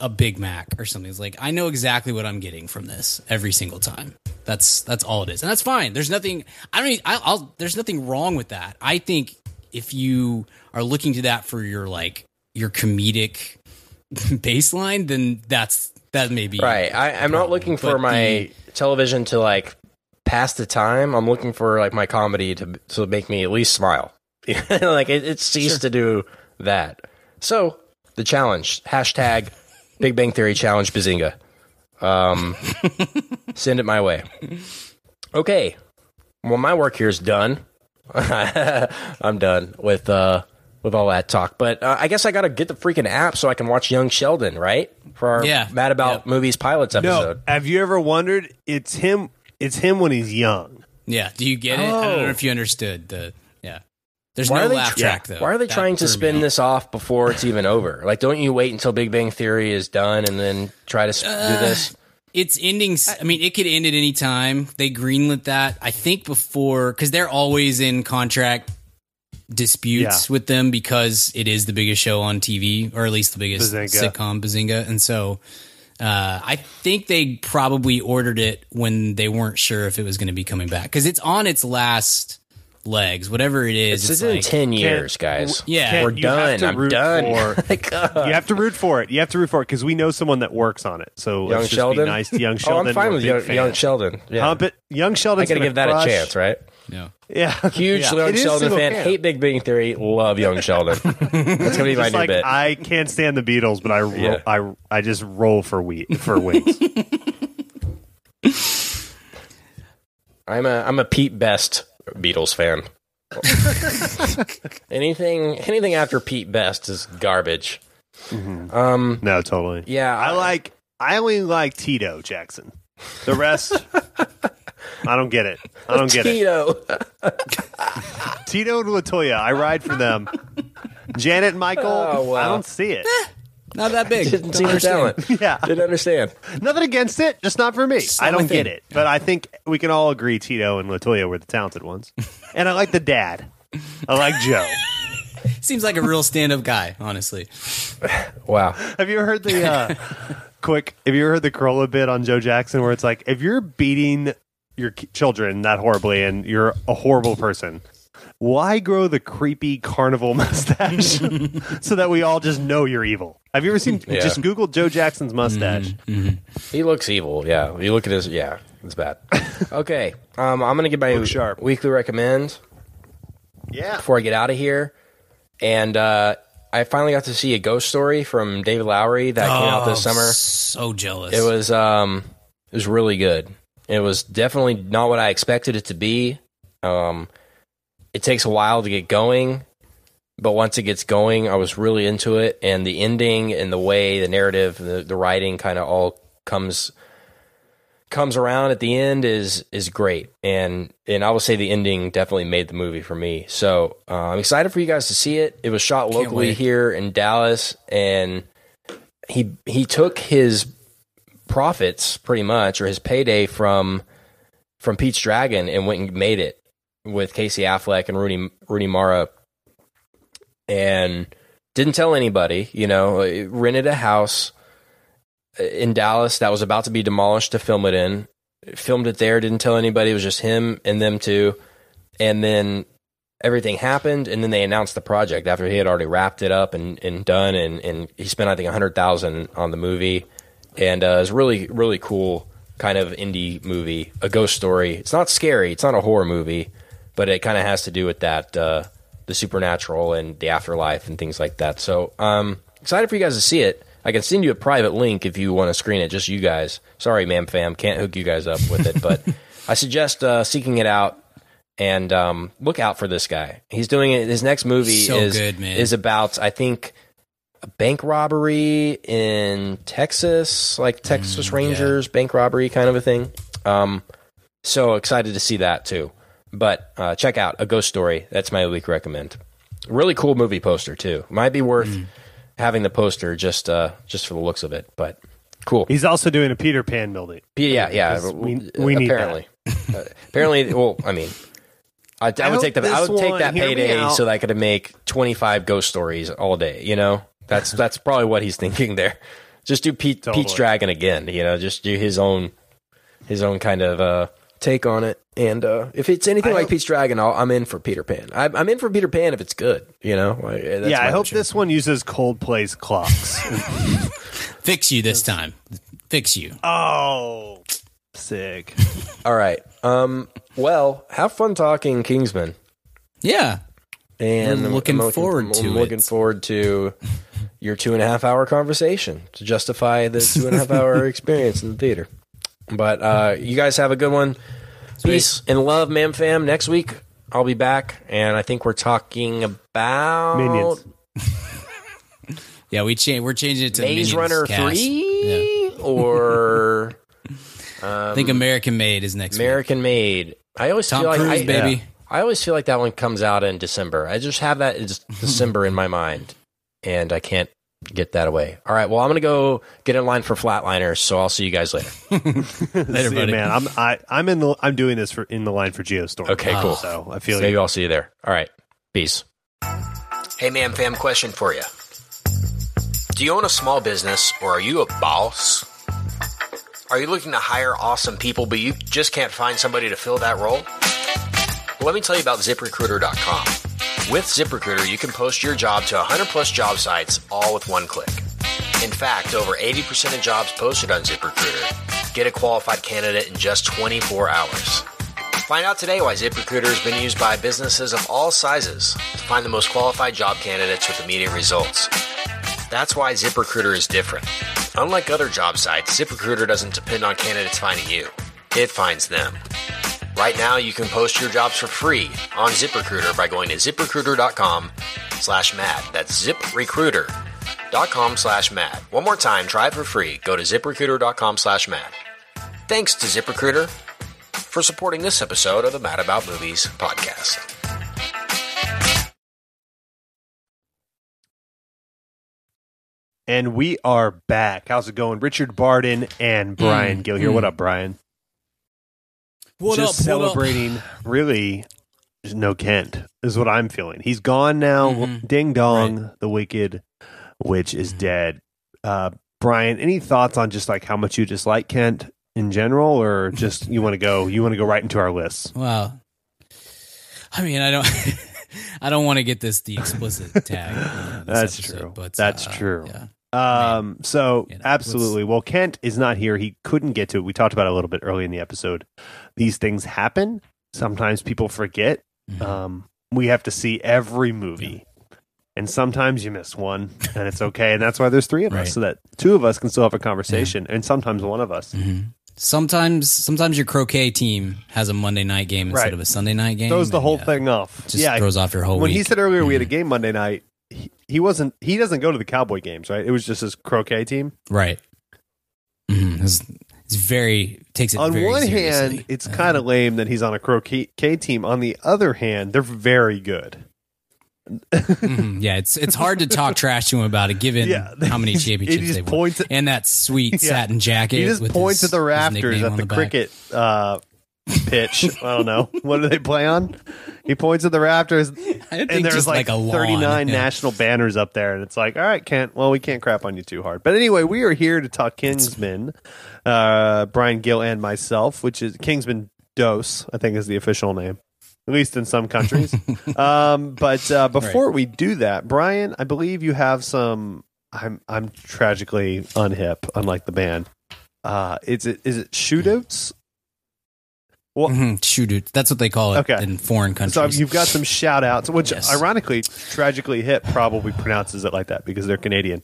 a Big Mac or something. It's like I know exactly what I'm getting from this every single time. That's that's all it is, and that's fine. There's nothing. I don't. Even, I, I'll. There's nothing wrong with that. I think if you are looking to that for your like your comedic baseline, then that's that may be Right. I, I'm not looking for But my television to like pass the time. I'm looking for like my comedy to to make me at least smile. like it, it ceased to do that. So the challenge hashtag Big Bang Theory challenge Bazinga. Um, send it my way. Okay. Well, my work here is done. I'm done with uh with all that talk. But uh, I guess I got to get the freaking app so I can watch Young Sheldon, right? For our Yeah. Mad About Yep. Movies pilots No, episode. have you ever wondered? It's him. It's him when he's young. Yeah. Do you get it? I don't Oh. know if you understood the. Yeah. There's Why no are they laugh tr- track though. Why are they That trying to spin this off before it's even over? Like, don't you wait until Big Bang Theory is done and then try to s- Uh, do this? It's ending. I mean, it could end at any time. They greenlit that. I think before because they're always in contract disputes Yeah. with them because it is the biggest show on TV or at least the biggest Bazinga. sitcom Bazinga, and so. Uh, I think they probably ordered it when they weren't sure if it was going to be coming back because it's on its last legs, whatever it is. It's, It's, in like, ten years, guys. Yeah. Kent, we're done. I'm done. for- Like, uh, You have to root for it. You have to root for it because we know someone that works on it. So Young let's just Sheldon. be nice to Young Oh, Sheldon. I'm fine with young, fans. young Sheldon. Yeah, Hump it. Young Sheldon's got to gonna give that a chance, right? Yeah. Yeah, Huge yeah. Young Sheldon fan. cam. Hate Big Bang Theory. Love Young Sheldon. That's gonna be my Just new like bit. I can't stand the Beatles, but I ro- Yeah. I I just roll for wheat for wings. I'm a I'm a Pete Best Beatles fan. anything anything after Pete Best is garbage. Um, no, totally. yeah, I like. I only like Tito Jackson. The rest, I don't get it. I don't get it. Tito. Tito and Latoya, I ride for them. Janet and Michael, Oh, wow. I don't see it. Not that big. Didn't Don't see the understand. talent. Yeah, Didn't understand. nothing against it, just not for me. Just I don't get it, but I think we can all agree Tito and Latoya were the talented ones, and I like the dad. I like Joe. Seems like a real stand-up guy, honestly. Wow. Have you heard the uh, quick? Have you ever heard the Carolla bit on Joe Jackson where it's like, if you're beating your children that horribly and you're a horrible person, why grow the creepy carnival mustache so that we all just know you're evil? Have you ever seen? Yeah. Just Google Joe Jackson's mustache. He looks evil. Yeah. You look at his. Yeah, it's bad. Okay. Um, I'm gonna give my Look sharp. weekly recommend Yeah. before I get out of here, and uh, I finally got to see a ghost story from David Lowery that came out this Oh, summer. So jealous. It was um it was really good. It was definitely not what I expected it to be. Um it takes a while to get going, but once it gets going, I was really into it and the ending and the way the narrative, the, the writing kind of all comes comes around at the end is is great. And and I will say the ending definitely made the movie for me. So, uh, I'm excited for you guys to see it. It was shot locally here in Dallas and he he took his profits pretty much or his payday from from Pete's Dragon and went and made it with Casey Affleck and Rooney Rooney Mara and didn't tell anybody, you know, rented a house in Dallas that was about to be demolished to film it in. Filmed it there, didn't tell anybody, it was just him and them two. And then everything happened and then they announced the project after he had already wrapped it up and, and done and, and he spent I think a hundred thousand on the movie and uh, it was really really cool kind of indie movie a ghost story it's not scary it's not a horror movie but it kind of has to do with that uh, the supernatural and the afterlife and things like that so um excited for you guys to see it I can send you a private link if you want to screen it just you guys sorry ma'am fam can't hook you guys up with it but I suggest uh, seeking it out and um, look out for this guy. He's doing it. His next movie So is good, is about I think a bank robbery in Texas, like Texas Mm, Rangers bank robbery kind of a thing. Um, so excited to see that too. But uh, check out a ghost story. That's my week recommend. Really cool movie poster too. Might be worth Mm. having the poster just uh, just for the looks of it. But cool. He's also doing a Peter Pan movie. Yeah, yeah. We- we need apparently, Uh, apparently. Well, I mean, I, I, would take the I would take that payday so that I could make twenty five ghost stories all day. You know, that's that's probably what he's thinking there. Just do Pete Totally. Pete's Dragon again. You know, just do his own his own kind of uh, take on it. And uh, if it's anything I like hope- Pete's Dragon, I'll, I'm in for Peter Pan. I'm, I'm in for Peter Pan if it's good. You know, Like, that's yeah, I hope option. this one uses Coldplay's clocks. Fix you this time. Fix you. oh, sick. All right. Um. Well, have fun talking Kingsman. Yeah. and I'm- looking I'm forward I'm to looking it. forward to your two and a half hour conversation to justify the two and a half hour experience in the theater. But uh, you guys have a good one. Peace and love, man, fam. Next week I'll be back, and I think we're talking about Minions. Yeah, we cha- we're changing it to Maze Minions Runner cast. three or I think American Made is next week. American Made. I always Tom feel like Cruise, I, baby. I always feel like that one comes out in December. I just have that in just December in my mind, and I can't get that away. All right, well, I'm gonna go get in line for Flatliners, so I'll see you guys later. Later, See, buddy. man, I'm I, I'm in the I'm doing this for in the line for Geostorm. Okay, cool. So I feel Maybe. I'll see you there. All right, peace. Hey, man, fam, question for you. Do you own a small business, or are you a boss? Are you looking to hire awesome people, but you just can't find somebody to fill that role? Well, let me tell you about ziprecruiter.com. With ZipRecruiter, you can post your job to 100 plus job sites all with one click. In fact, over 80% of jobs posted on ZipRecruiter get a qualified candidate in just 24 hours. Find out today why ZipRecruiter has been used by businesses of all sizes to find the most qualified job candidates with immediate results. That's why ZipRecruiter is different. Unlike other job sites, ZipRecruiter doesn't depend on candidates finding you. It finds them. Right now, you can post your jobs for free on ZipRecruiter by going to ziprecruiter.com slash mad. That's ziprecruiter.com slash mad. One more time, try it for free. Go to ziprecruiter.com slash mad. Thanks to ZipRecruiter for supporting this episode of the Mad About Movies podcast. And we are back. How's it going? Richard Barden and Brian Mm, Gill here. What up, Brian? What Just up? What up? celebrating really no Kent is what I'm feeling. He's gone now. Mhm. Ding dong, the wicked witch is dead. Uh, Brian, any thoughts on just like how much you dislike Kent in general, or just you want to go you want to go right into our lists? Well, I mean, I don't, I don't want to get this the explicit tag. this That's episode, true. But That's uh, true. Yeah. Um, so you know, absolutely. Well, Kent is not here. He couldn't get to it. We talked about it a little bit early in the episode. These things happen. Sometimes people forget. Mhm. Um, we have to see every movie. And sometimes you miss one, and it's okay. And that's why there's three of Right. us, so that two of us can still have a conversation, and sometimes one of us. Mhm. Sometimes, sometimes your croquet team has a Monday night game instead Right. of a Sunday night game. Throws the whole yeah, thing off. Just yeah, throws off your whole when week. he said earlier we had a Mhm. game Monday night, he, he wasn't. He doesn't go to the Cowboy games, right? It was just his croquet team. right. Mhm. It's, it's very takes it on one seriously. hand, it's Uh, kind of lame that he's on a croquet team. On the other hand, they're very good. mhm. yeah, it's it's hard to talk trash to him about it, given Yeah. how many championships they've won, at- and that sweet Yeah. satin jacket. He just points his- at the rafters at on the, cricket uh, pitch. I don't know what do they play on. He points at the think and there's like, like a lawn, 39 yeah. national banners up there, and it's like, all right, Kent. Well, we can't crap on you too hard. But anyway, we are here to talk Kingsman. Uh, Brian Gill and myself, which is Kingsman Dose, I think is the official name. At least in some countries. um, but uh, before we do that, Brian, I believe you have some. I'm I'm tragically unhip, unlike the band. Uh, is it is it shootouts? Well, Mhm, shoe dude. That's what they call it Okay. in foreign countries. So you've got some shout outs, which Yes. ironically, Tragically Hip probably pronounces it like that because they're Canadian.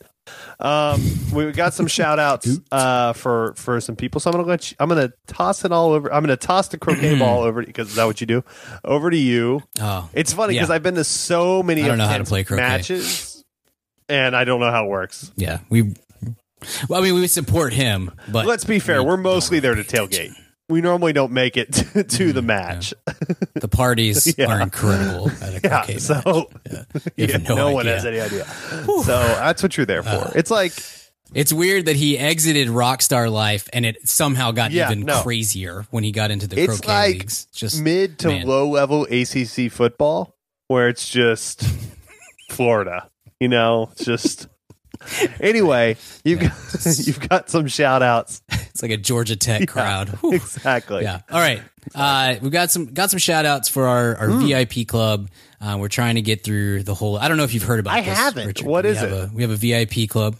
Um, we've got some shout outs uh, for, for some people. So I'm going to let you, I'm going to toss it all over. I'm going to toss the croquet ball over because is that what you do? Over to you. oh, It's funny because Yeah. I've been to so many I don't know how to play croquet. matches and I don't know how it works. yeah. We. Well, I mean, we support him, but Let's be fair. we We're mostly there to tailgate. We normally don't make it to, to the match. The parties Yeah. are incredible at a Yeah, so yeah, no, no, one has any idea. So that's what you're there for. Uh, it's like It's weird that he exited rockstar life and it somehow got Yeah, even no. crazier when he got into the it's croquet like leagues. Just mid to man. low level ACC football where it's just Florida. You know, it's just. Anyway, you've got, you've got some shout outs. it's like a Georgia Tech crowd. Whew. Exactly. Yeah. All right. Uh, we've got some got some shout outs for our, our Hmm. VIP club. Uh, we're trying to get through the whole. I don't know if you've heard about. I this, haven't. Richard. What we is have it? A, we have a VIP club.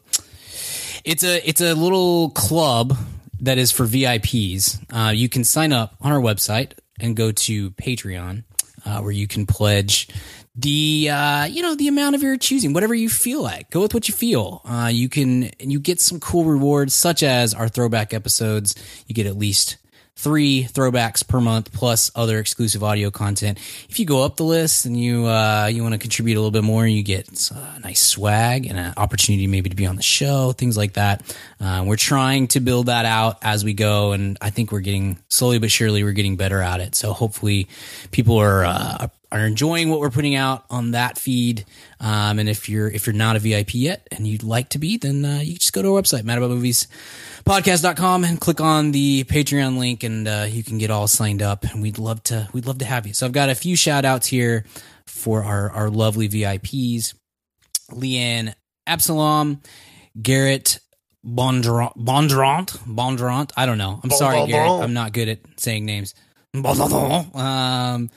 It's a it's a little club that is for VIPs. Uh, you can sign up on our website and go to Patreon, uh, where you can pledge the uh, you know the amount of your choosing, whatever you feel like. Go with what you feel. Uh, you can and you get some cool rewards such as our throwback episodes. You get at least three throwbacks per month plus other exclusive audio content. If you go up the list and you uh, you want to contribute a little bit more, you get uh, nice swag and an opportunity maybe to be on the show, things like that. Uh, we're trying to build that out as we go, and I think we're getting slowly but surely we're getting better at it. So hopefully, people are. Are enjoying what we're putting out on that feed, um, and if you're if you're not a VIP yet and you'd like to be, then uh, you just go to our website, madaboutmovies.podcast.com, and click on the Patreon link, and uh, you can get all signed up. And we'd love to we'd love to have you. So I've got a few shout outs here for our our lovely VIPs: Leanne Absalom, Garrett Bondurant, Bondurant, Bondurant. I don't know. I'm sorry, Bondurant. Garrett. I'm not good at saying names. Um,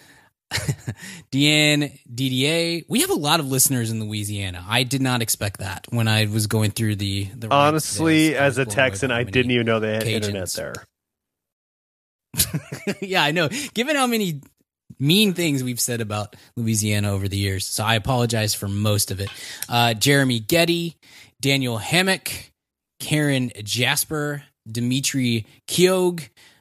Deanne DDA. We have a lot of listeners in Louisiana. I did not expect that when I was going through the. the Honestly, as a Texan, I didn't even know they had Cajuns. internet there. yeah, I know. Given how many mean things we've said about Louisiana over the years, so I apologize for most of it. Uh, Jeremy Getty, Daniel Hammock, Karen Jasper, Dimitri Keogh,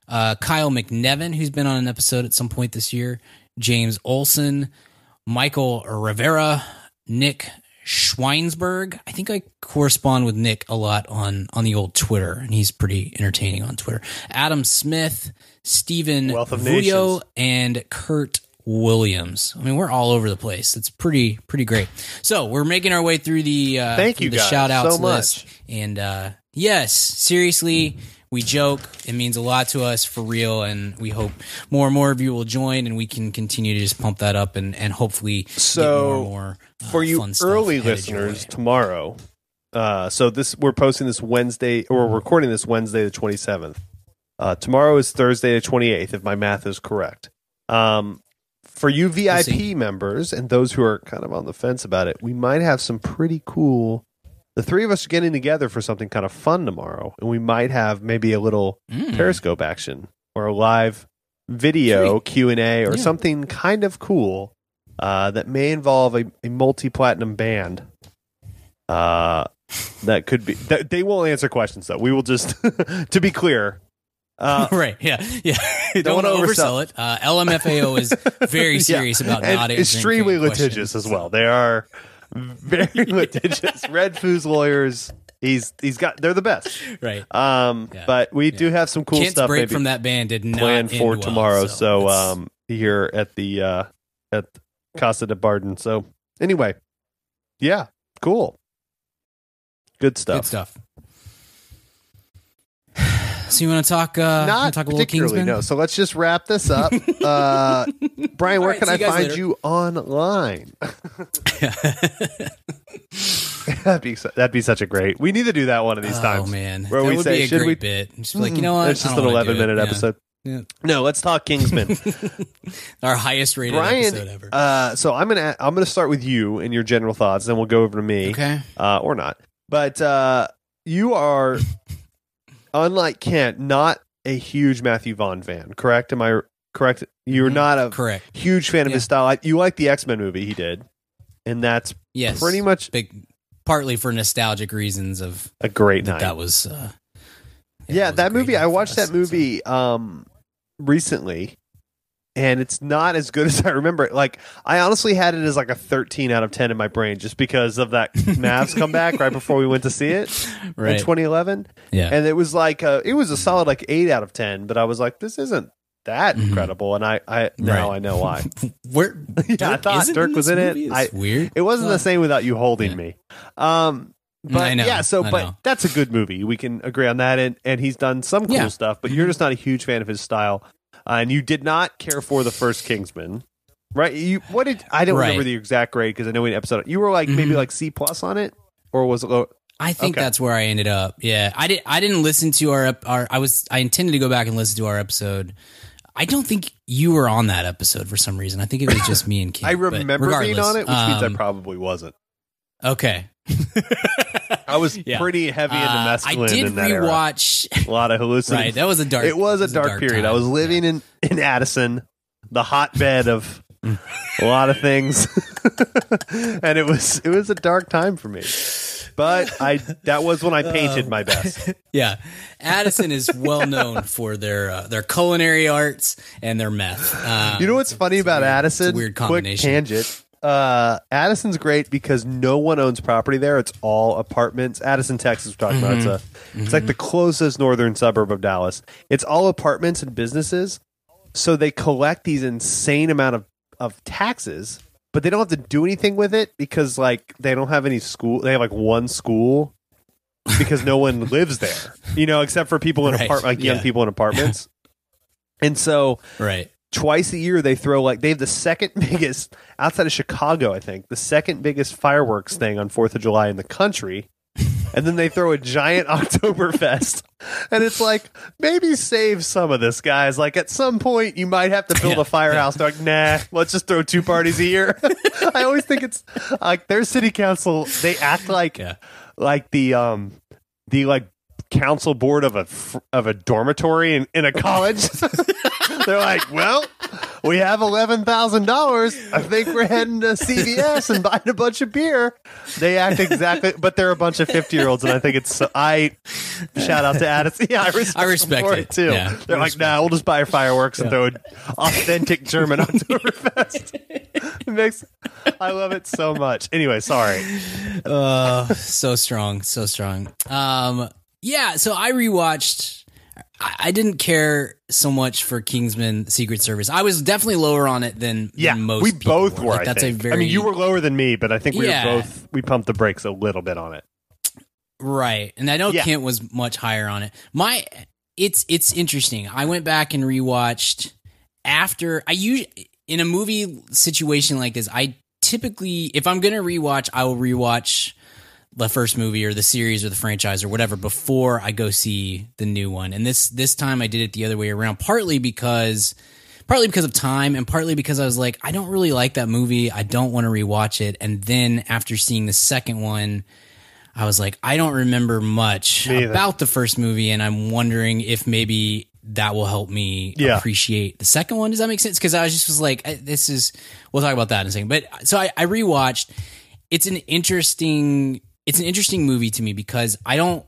uh, Kyle McNevin, who's been on an episode at some point this year, James Olson, Michael Rivera, Nick Schweinsberg. I think I correspond with Nick a lot on on the old Twitter, and he's pretty entertaining on Twitter. Adam Smith, Stephen Vuyo, and Kurt Williams. I mean, we're all over the place. It's pretty pretty great. So we're making our way through the uh, Thank you the shout outs so list, and uh, yes, seriously. We joke. It means a lot to us for real, and we hope more and more of you will join, and we can continue to just pump that up, and, and hopefully So, get more more uh, for you early listeners tomorrow uh so this we're posting this wednesday or we're recording this wednesday the 27th uh tomorrow is thursday the 28th if my math is correct. Um for you vip members and those who are kind of on the fence about it we might have some pretty cool the three of us are getting together for something kind of fun tomorrow and we might have maybe a little Mm. periscope action or a live video q&a or Yeah. something kind of cool uh, that may involve a, a multi-platinum band uh, that could be that, they won't answer questions though we will just to be clear uh, right? Yeah, yeah. Don't, Don't want to oversell- oversell it. Uh, LMFAO is very yeah, serious about and not answering extremely litigious questions. as well they are very litigious Redfoo's lawyers he's he's got they're the best Right. um Yeah. but we do have some cool Kent's stuff break from that band did not planned for well, tomorrow. So, it's- um, here at the uh, at Casa de Barden. So anyway, yeah, cool, good stuff. good stuff. So you want to talk? Uh, Not talk a little particularly, Kingsman? no. So let's just wrap this up. Uh, Brian, where right, can I you find later. you online? that'd be su- that'd be such a great. We need to do that one of these times. oh times. man, where that we would say, be a should great we- bit. Just be like, you know what? It's just an eleven minute it. Yeah. episode. Yeah. No, let's talk Kingsman. Our highest rated episode ever. uh, so I'm gonna I'm gonna start with you and your general thoughts, then we'll go over to me. okay. uh, or not. But uh, you are, unlike Kent, not a huge Matthew Vaughn fan, correct? Am I correct? You're not a Correct. huge fan of Yeah. his style. You like the X Men movie he did, and that's Yes. pretty much big partly for nostalgic reasons of a great night. that was uh yeah, was that movie. I watched us, that so. movie um recently, and it's not as good as I remember. it. Like I honestly had it as like a 13 out of 10 in my brain, just because of that Mavs comeback right before we went to see it in 2011. Yeah. and it was like a, it was a solid like eight out of 10. But I was like, this isn't that Mhm. incredible, and I I now Right. I know why. Where Yeah, I thought Dirk was in it. I- weird. It wasn't Huh. the same without you holding Yeah. me. Um, but I know, yeah, so I but know. that's a good movie. We can agree on that, and and he's done some cool Yeah. stuff. But you're just not a huge fan of his style, uh, and you did not care for the first Kingsman, right? You what did I don't Right. remember the exact grade because I know we episode you were like maybe Mhm. like C plus on it, or was it low? I think Okay. that's where I ended up. Yeah, I did. I didn't listen to our our. I was. I intended to go back and listen to our episode. I don't think you were on that episode for some reason. I think it was just me and Kim. I remember being on it, which means I um, probably wasn't. okay. I was Yeah. pretty heavy into Uh, I did in that era. rewatch. A lot of hallucinations. right, that was a dark. it was a it dark, period. I was living in in Addison, the hotbed of a lot of things, and it was it was a dark time for me. But I that was when I painted my best. Yeah, Addison is well known for their uh, their culinary arts and their meth. Um, You know what's funny about weird- Addison? it's a weird Quick combination. tangent. Uh, Addison's great because no one owns property there. It's all apartments. Addison, Texas, we're talking about. It's a, it's like the closest northern suburb of Dallas. It's all apartments and businesses. So they collect these insane amount of, of taxes, but they don't have to do anything with it because like they don't have any school. They have like one school because no one lives there, you know, except for people in Right, apart like young people in apartments. And so right? Twice a year they throw like they have the second biggest outside of Chicago, I think, the second biggest fireworks thing on Fourth of July in the country. And then they throw a giant Oktoberfest. And it's like, maybe save some of this, guys. Like at some point you might have to build Yeah, a firehouse. They're like, nah, let's just throw two parties a year. I always think it's like their city council, they act like Yeah. like the um the like council board of a of a dormitory in, in a college. They're like, well, we have eleven thousand dollars. I think we're heading to CVS and buying a bunch of beer. They act exactly, but they're a bunch of fifty year olds, and I think it's. So, I shout out to Addison. Yeah, I respect, I respect them for it. too. Yeah, they're I like, nah, we'll just buy fireworks and throw an authentic German Oktoberfest. it makes. I love it so much. Anyway, sorry. Uh, so strong, so strong. Um, yeah. So I rewatched. I, didn't care so much for Kingsman: Secret Service. I was definitely lower on it than, Yeah, than most. we both were. were. Like, I that's think. a very. I mean, you were lower than me, but I think we Yeah. were both. We pumped the brakes a little bit on it. right, and I know Yeah. Kent was much higher on it. My, it's it's interesting. I went back and rewatched after I usually in a movie situation like this. I typically, if I'm gonna rewatch, I will rewatch the first movie or the series or the franchise or whatever before I go see the new one. And this this time I did it the other way around, partly because partly because of time and partly because I was like, I don't really like that movie. I don't want to rewatch it. And then after seeing the second one, I was like, I don't remember much about the first movie, and I'm wondering if maybe that will help me Yeah. appreciate the second one. Does that make sense? Because I was just was like, this is. We'll talk about that in a second. But so I, I rewatched. It's an interesting. It's an interesting movie to me because I don't.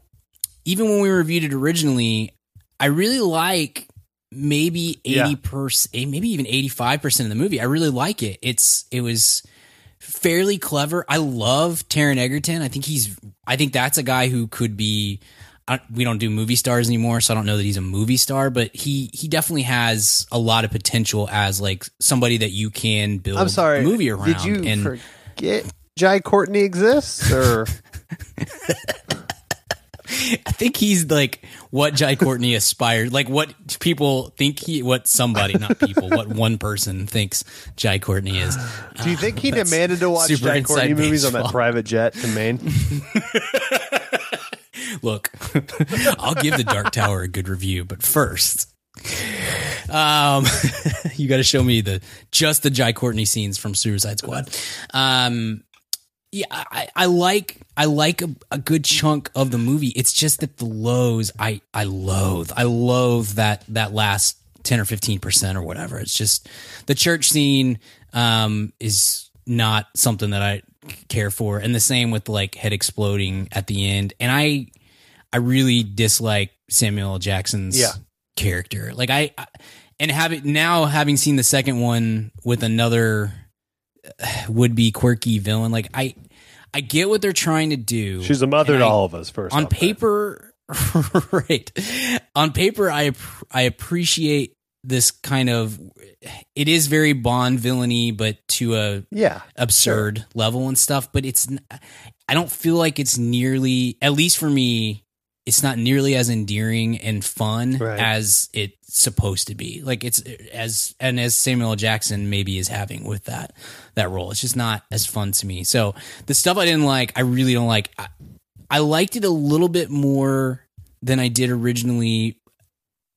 Even when we reviewed it originally, I really like maybe Yeah. eighty percent, eh, maybe even eighty five percent of the movie. I really like it. It's it was fairly clever. I love Taron Egerton. I think he's. I think that's a guy who could be. We don't do movie stars anymore, so I don't know that he's a movie star, but he he definitely has a lot of potential as like somebody that you can build I'm sorry. a movie around. Did you and forget Jai Courtney exists? Or I think he's like what Jai Courtney aspired, like what people think he, what somebody, not people, what one person thinks Jai Courtney is. do you think he demanded to watch Jai Courtney inside movies on that private jet to Maine? Look, I'll give the Dark Tower a good review, but first, um, you got to show me the just the Jai Courtney scenes from Suicide Squad. Um, yeah, I, I like I like a, a good chunk of the movie. It's just that the lows I I loathe. I loathe that that last 10 or 15% or whatever. It's just the church scene um, is not something that I care for. And the same with like head exploding at the end. And I, I really dislike Samuel Jackson's Yeah. character. Like I, I and having now having seen the second one with another would be quirky villain, like I, I get what they're trying to do. She's a mother to I- all of us. First on paper right on paper i i appreciate this kind of it is very bond villainy but to a yeah, absurd level and stuff but it's I don't feel like it's nearly at least for me it's not nearly as endearing and fun Right. as it's supposed to be. Like it's as and as samuel L. jackson maybe is having with that that role. It's just not as fun to me. So the stuff i didn't like i really don't like. I, I liked it a little bit more than i did originally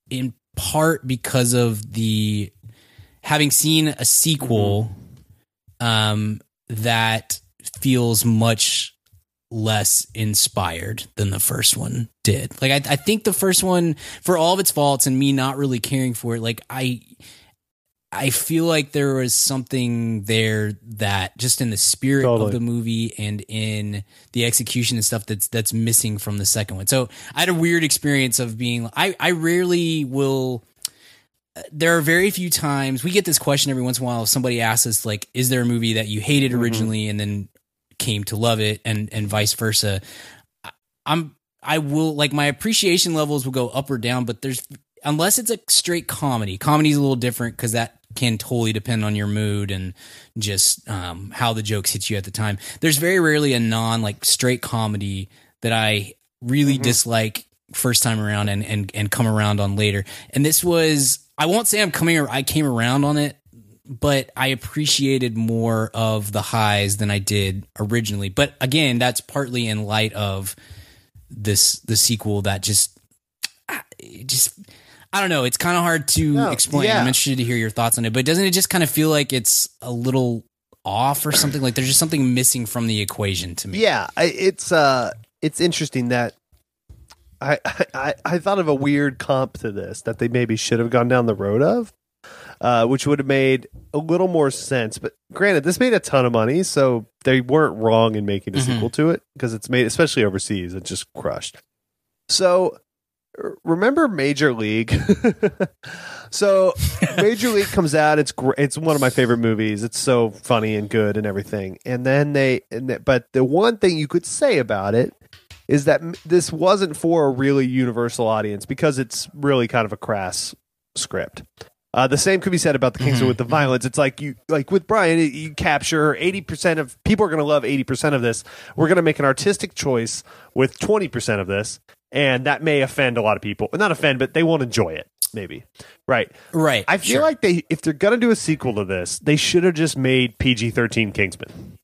in part because of the having seen a sequel um that feels much less inspired than the first one did. Like I, I think the first one, for all of its faults and me not really caring for it, like I I feel like there was something there that just in the spirit Totally. of the movie and in the execution and stuff that's that's missing from the second one. So I had a weird experience of being I I rarely will uh, there are very few times we get this question every once in a while if somebody asks us like is there a movie that you hated mm-hmm. originally and then came to love it and and vice versa. I'm i will like my appreciation levels will go up or down but there's unless it's a straight comedy comedy's a little different because that can totally depend on your mood and just um, how the jokes hit you at the time. There's very rarely a non like straight comedy that i really dislike first time around and and and come around on later. And this was i won't say i'm coming i came around on it but I appreciated more of the highs than I did originally. But again, that's partly in light of this the sequel that just just I don't know. It's kind of hard to No, explain. yeah. I'm interested to hear your thoughts on it. But doesn't it just kind of feel like it's a little off or something? Like there's just something missing from the equation to me. Yeah, it's uh, it's interesting that I, I I thought of a weird comp to this that they maybe should have gone down the road of, uh, which would have made a little more sense. But granted, this made a ton of money, so they weren't wrong in making a Mhm. sequel to it because it's made, especially overseas, it just crushed. So remember Major League? so Major League comes out. It's gr- it's one of my favorite movies. It's so funny and good and everything. And then they, and th- but the one thing you could say about it is that this wasn't for a really universal audience because it's really kind of a crass script. Uh, the same could be said about the Kingsman Mhm. with the violence. It's like you, like with Brian, you capture eighty percent of people are going to love eighty percent of this. We're going to make an artistic choice with twenty percent of this, and that may offend a lot of people. Not offend, but they won't enjoy it. Maybe, right? Right. I feel Sure. like they, if they're gonna do a sequel to this, they should have just made PG thirteen Kingsman.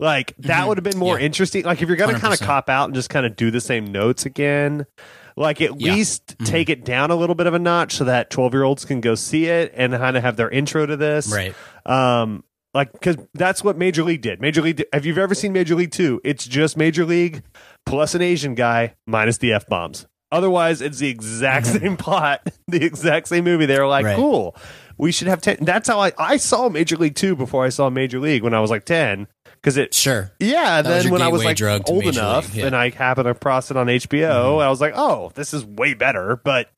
Like that Mhm. would have been more Yeah. interesting. Like if you're gonna kind of cop out and just kind of do the same notes again, like at Yeah. least Mhm. take it down a little bit of a notch so that twelve year olds can go see it and kind of have their intro to this. right. Um, like because that's what Major League did. Major League. Have you ever seen Major League Two? It's just Major League plus an Asian guy minus the f bombs. Otherwise, it's the exact same plot, the exact same movie. They're like, Right. cool. We should have ten. That's how I I saw Major League Two before I saw Major League when I was like ten. Because it Sure. yeah, That then when I was like old enough yeah. and I happened to cross it on HBO, I was like, oh, this is way better. But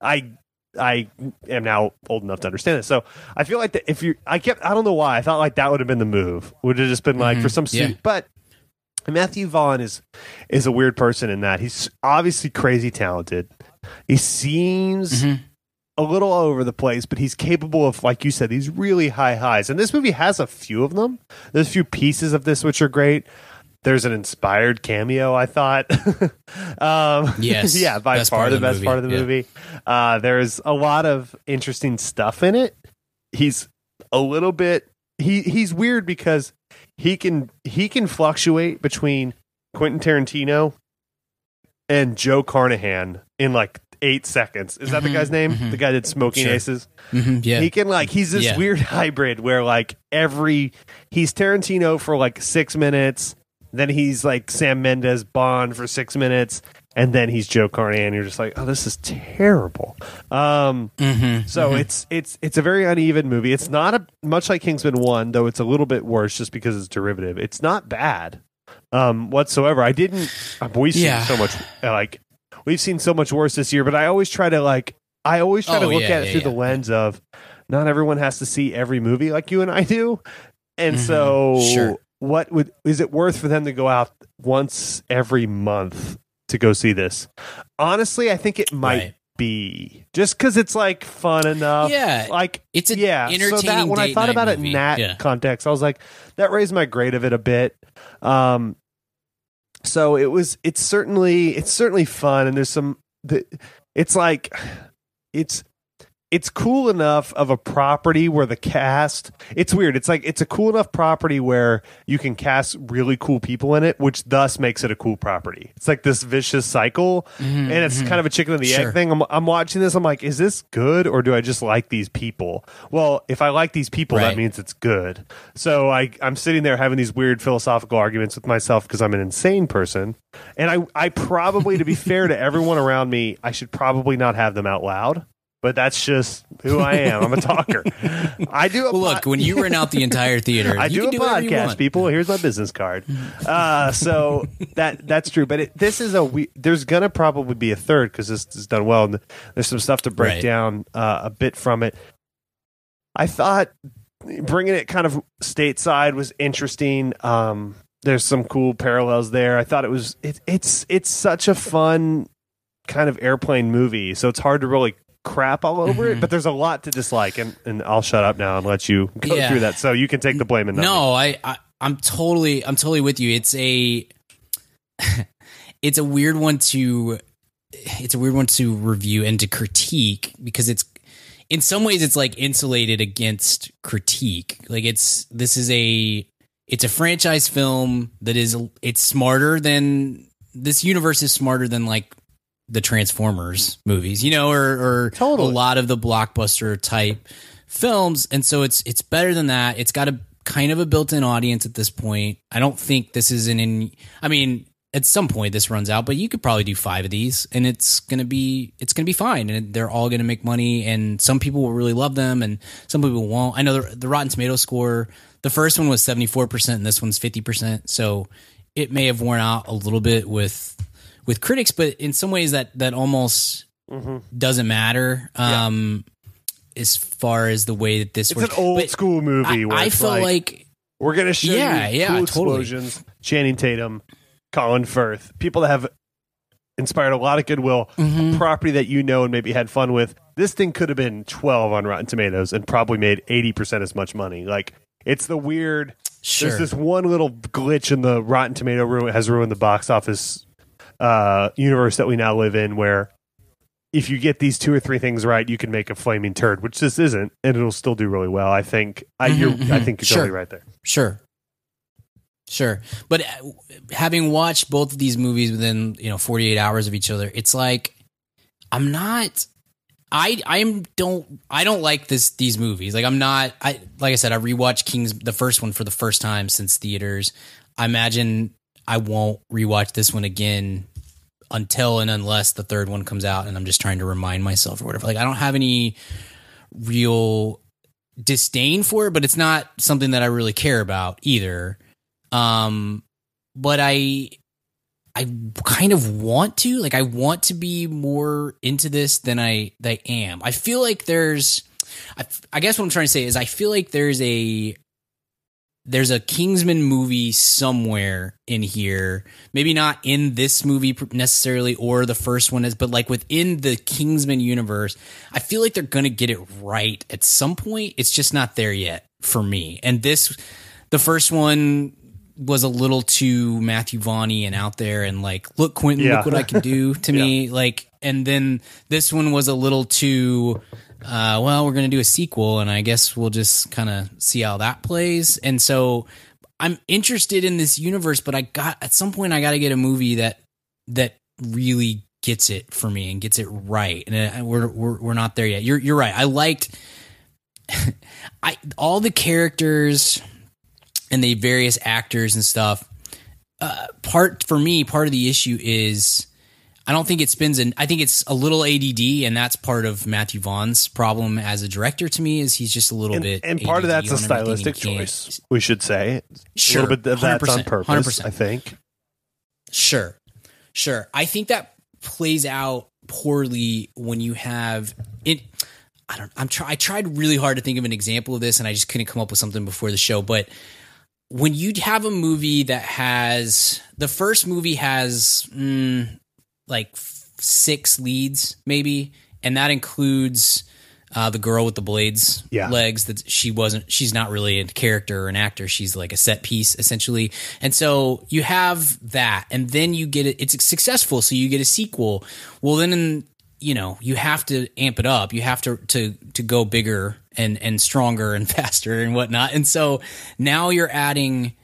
I I am now old enough to understand it. So I feel like that if you, I kept, I don't know why, I thought like that would have been the move. Would have just been like Mhm. for some, Yeah. su- but Matthew Vaughn is is a weird person in that he's obviously crazy talented. He seems Mhm. A little all over the place, but he's capable of, like you said, these really high highs. And this movie has a few of them. There's a few pieces of this which are great. There's an inspired cameo, I thought. um, Yes. yeah, by far the the best movie, part of the yeah. movie. Uh, there's a lot of interesting stuff in it. He's a little bit he he's weird because he can he can fluctuate between Quentin Tarantino and Joe Carnahan in like eight seconds. Is that the guy's name? mhm. The guy that's smoking Sure. aces. Mhm. Yeah. He can like he's this Yeah. weird hybrid where like every he's Tarantino for like six minutes, then he's like Sam Mendes Bond for six minutes, and then he's Joe Carnahan. And you're just like, oh, this is terrible. Um, so it's it's it's a very uneven movie. It's not a much like Kingsman One, though. It's a little bit worse just because it's derivative. It's not bad um, whatsoever. I didn't. seen Yeah. so much uh, like we've seen so much worse this year, but I always try to like I always try to Oh, look yeah, at it yeah, through yeah. the lens of not everyone has to see every movie like you and I do, and so Mm-hmm. Sure. what would is it worth for them to go out once every month to go see this? Honestly, I think it might. Right. Be just because it's like fun enough, Yeah, Like it's a yeah. So that when I thought about it in that context, I was like, that raised my grade of it a bit. Um, so it was. It's certainly it's certainly fun, and there's some. The, it's like it's it's cool enough of a property where the cast it's weird. It's like it's a cool enough property where you can cast really cool people in it which thus makes it a cool property. It's like this vicious cycle mm-hmm, and it's mm-hmm. kind of a chicken and the Sure. egg thing. I'm, I'm watching this. I'm like is this good or do i just like these people? Well if i like these people that means it's good. So I, i'm sitting there having these weird philosophical arguments with myself because i'm an insane person. And i, I probably to be fair to everyone around me i should probably not have them out loud but that's just who I am. I'm a talker. I do a Well, look, when you rent out the entire theater, I do a do podcast, people. Here's my business card. Uh, so that that's true. But it, this is a we, there's gonna probably be a third because this is done well, and there's some stuff to break Right. down uh, a bit from it. I thought bringing it kind of stateside was interesting. Um, there's some cool parallels there. I thought it was it, it's it's such a fun kind of airplane movie, so it's hard to really crap all over it. Mm-hmm. But there's a lot to dislike, and, and I'll shut up now and let you go Yeah. through that, so you can take the blame and. No, I, I I'm totally I'm totally with you. It's a it's a weird one to it's a weird one to review and to critique because it's in some ways it's like insulated against critique. Like it's this is a it's a franchise film that is it's smarter than this universe is smarter than like the Transformers movies, you know, or, or Totally. a lot of the blockbuster type films. And so it's it's better than that. It's got a kind of a built-in audience at this point. I don't think this is an in I mean, at some point this runs out, but you could probably do 5 of these and it's going to be it's going to be fine and they're all going to make money and some people will really love them and some people won't. I know the, the Rotten Tomato score, the first one was 74% and this one's 50%. So it may have worn out a little bit with with critics, but in some ways that that almost doesn't matter. Um, as far as the way that this It's works, an old But school movie. I, where I felt like, we're gonna show Yeah, you yeah, cool totally. explosions. Channing Tatum, Colin Firth, people that have inspired a lot of goodwill. Mm-hmm. Property that you know and maybe had fun with. This thing could have been twelve on Rotten Tomatoes and probably made eighty percent as much money. Like it's the weird. Sure. There's this one little glitch in the Rotten Tomato room has ruined the box office uh, universe that we now live in, where if you get these two or three things right, you can make a flaming turd, which this isn't, and it'll still do really well. I think. I, you're, Mhm, I think you're Sure. totally right there. Sure. Sure. But uh, having watched both of these movies within, you know, 48 hours of each other, it's like I'm not I I don't I don't like this these movies. Like I'm not I like I said I rewatched King's the first one for the first time since theaters. I imagine I won't rewatch this one again until and unless the third one comes out and I'm just trying to remind myself or whatever. Like I don't have any real disdain for it, but it's not something that I really care about either. Um, but I, I kind of want to, like, I want to be more into this than I, than I am. I feel like there's, I, I guess what I'm trying to say is I feel like there's a, there's a Kingsman movie somewhere in here. Maybe not in this movie necessarily or the first one is, but like within the Kingsman universe, I feel like they're going to get it right at some point. It's just not there yet for me. And this, the first one was a little too Matthew Vaughn and out there and like, look, Quentin, Yeah. look what I can do to me. Like, and then this one was a little too, uh, well, we're going to do a sequel and I guess we'll just kind of see how that plays. And so I'm interested in this universe, but I got, at some point, I got to get a movie that, that really gets it for me and gets it right. And uh, we're, we're, we're not there yet. You're, you're right. I liked, I, all the characters and the various actors and stuff. Uh, part for me, part of the issue is I don't think it spins and I think it's a little ADD, and that's part of Matthew Vaughn's problem as a director. To me, is he's just a little And, bit. and part of that's a on everything, and stylistic choice, we should say. Sure, a little bit of that's on 100%, purpose, 100%. I think. Sure. Sure. I think that plays out poorly when you have it I don't I'm try I tried really hard to think of an example of this and I just couldn't come up with something before the show, but when you have a movie that has the first movie has mm, like f- six leads maybe and that includes uh, the girl with the blades Yeah. legs that she wasn't she's not really a character or an actor. She's like a set piece essentially. And so you have that and then you get it it's successful so you get a sequel. Well then you know you have to amp it up. You have to to to go bigger and and stronger and faster and whatnot. And so now you're adding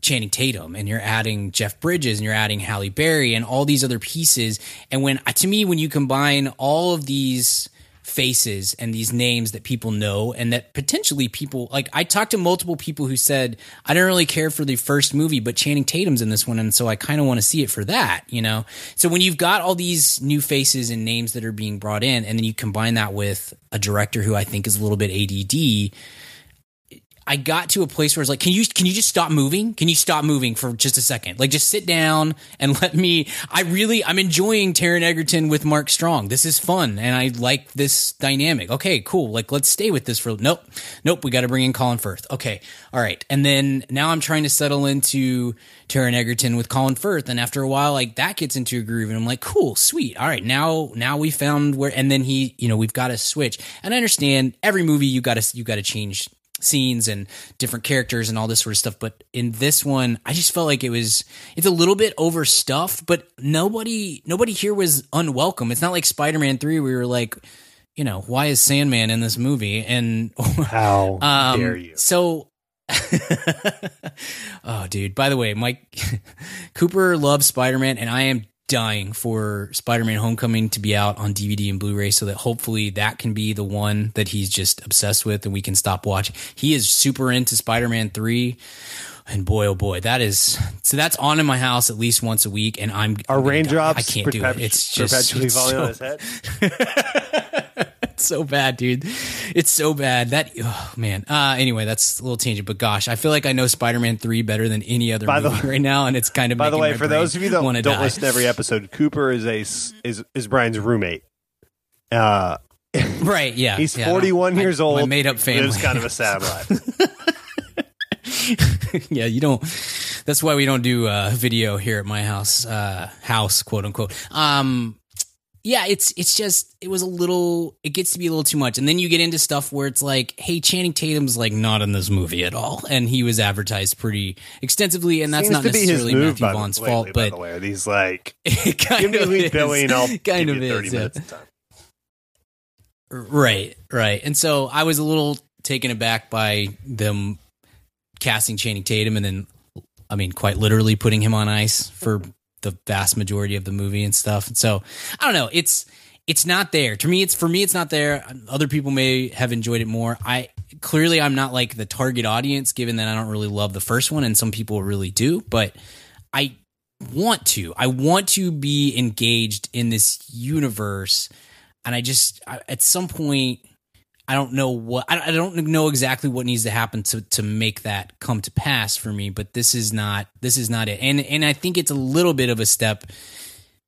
Channing Tatum and you're adding Jeff Bridges and you're adding Halle Berry and all these other pieces. And when to me, when you combine all of these faces and these names that people know and that potentially people like I talked to multiple people who said I didn't really care for the first movie but Channing Tatum's in this one and so I kind of want to see it for that you know so when you've got all these new faces and names that are being brought in and then you combine that with a director who I think is a little bit ADD I got to a place where it's like, can you can you just stop moving? Can you stop moving for just a second? Like, just sit down and let me. I really, I'm enjoying Taron Egerton with Mark Strong. This is fun, and I like this dynamic. Okay, cool. Like, let's stay with this for. Nope, nope. We got to bring in Colin Firth. Okay, all right. And then now I'm trying to settle into Taron Egerton with Colin Firth, and after a while, like that gets into a groove, and I'm like, cool, sweet. All right, now now we found where, and then he, you know, we've got to switch. And I understand every movie you got to you got to change scenes and different characters and all this sort of stuff but in this one i just felt like it was it's a little bit overstuffed but nobody nobody here was unwelcome it's not like spider-man 3 where we were like you know why is sandman in this movie and How um, dare you? So, oh, dude. By the way, Mike Cooper loves Spider Man, and I am dying for Spider Man Homecoming to be out on DVD and Blu ray so that hopefully that can be the one that he's just obsessed with and we can stop watching. He is super into Spider Man 3. And boy, oh boy, that is so. That's on in my house at least once a week, and I'm our raindrops I can't do it. It's just perpetually it's falling so- on his head? it's so bad, dude. It's so bad. That oh man. Uh anyway, that's a little tangent, but gosh, I feel like I know Spider-Man 3 better than any other By movie right now and it's kind of By the way, for those of you that don't die. listen to every episode, Cooper is a is is Brian's roommate. Uh, Right, yeah. he's yeah, I don't- 41 I- years old. Made up family. Lives kind of a sad life. yeah, you don't that's why we don't do uh video here at my house, uh house, quote unquote. Um yeah, it's it's just it was a little it gets to be a little too much. And then you get into stuff where it's like, hey, Channing Tatum's like not in this movie at all. And he was advertised pretty extensively, and that's Seems not to be his necessarily move Matthew Vaughn's lately, fault, by but the way, he's like, give me of Lead is. Billy and I'll kind of 30 is, yeah. minutes of time. Right, right. And so I was a little taken aback by them casting Channing Tatum and then, I mean, quite literally putting him on ice for the vast majority of the movie and stuff. So I don't know. It's it's not there to me. It's for me. It's not there. Other people may have enjoyed it more. I clearly I'm not like the target audience, given that I don't really love the first one, and some people really do. But I want to. I want to be engaged in this universe, and I just I, at some point I don't know what I, don't know exactly what needs to happen to to make that come to pass for me. But this is not this is not it, and and I think it's a little bit of a step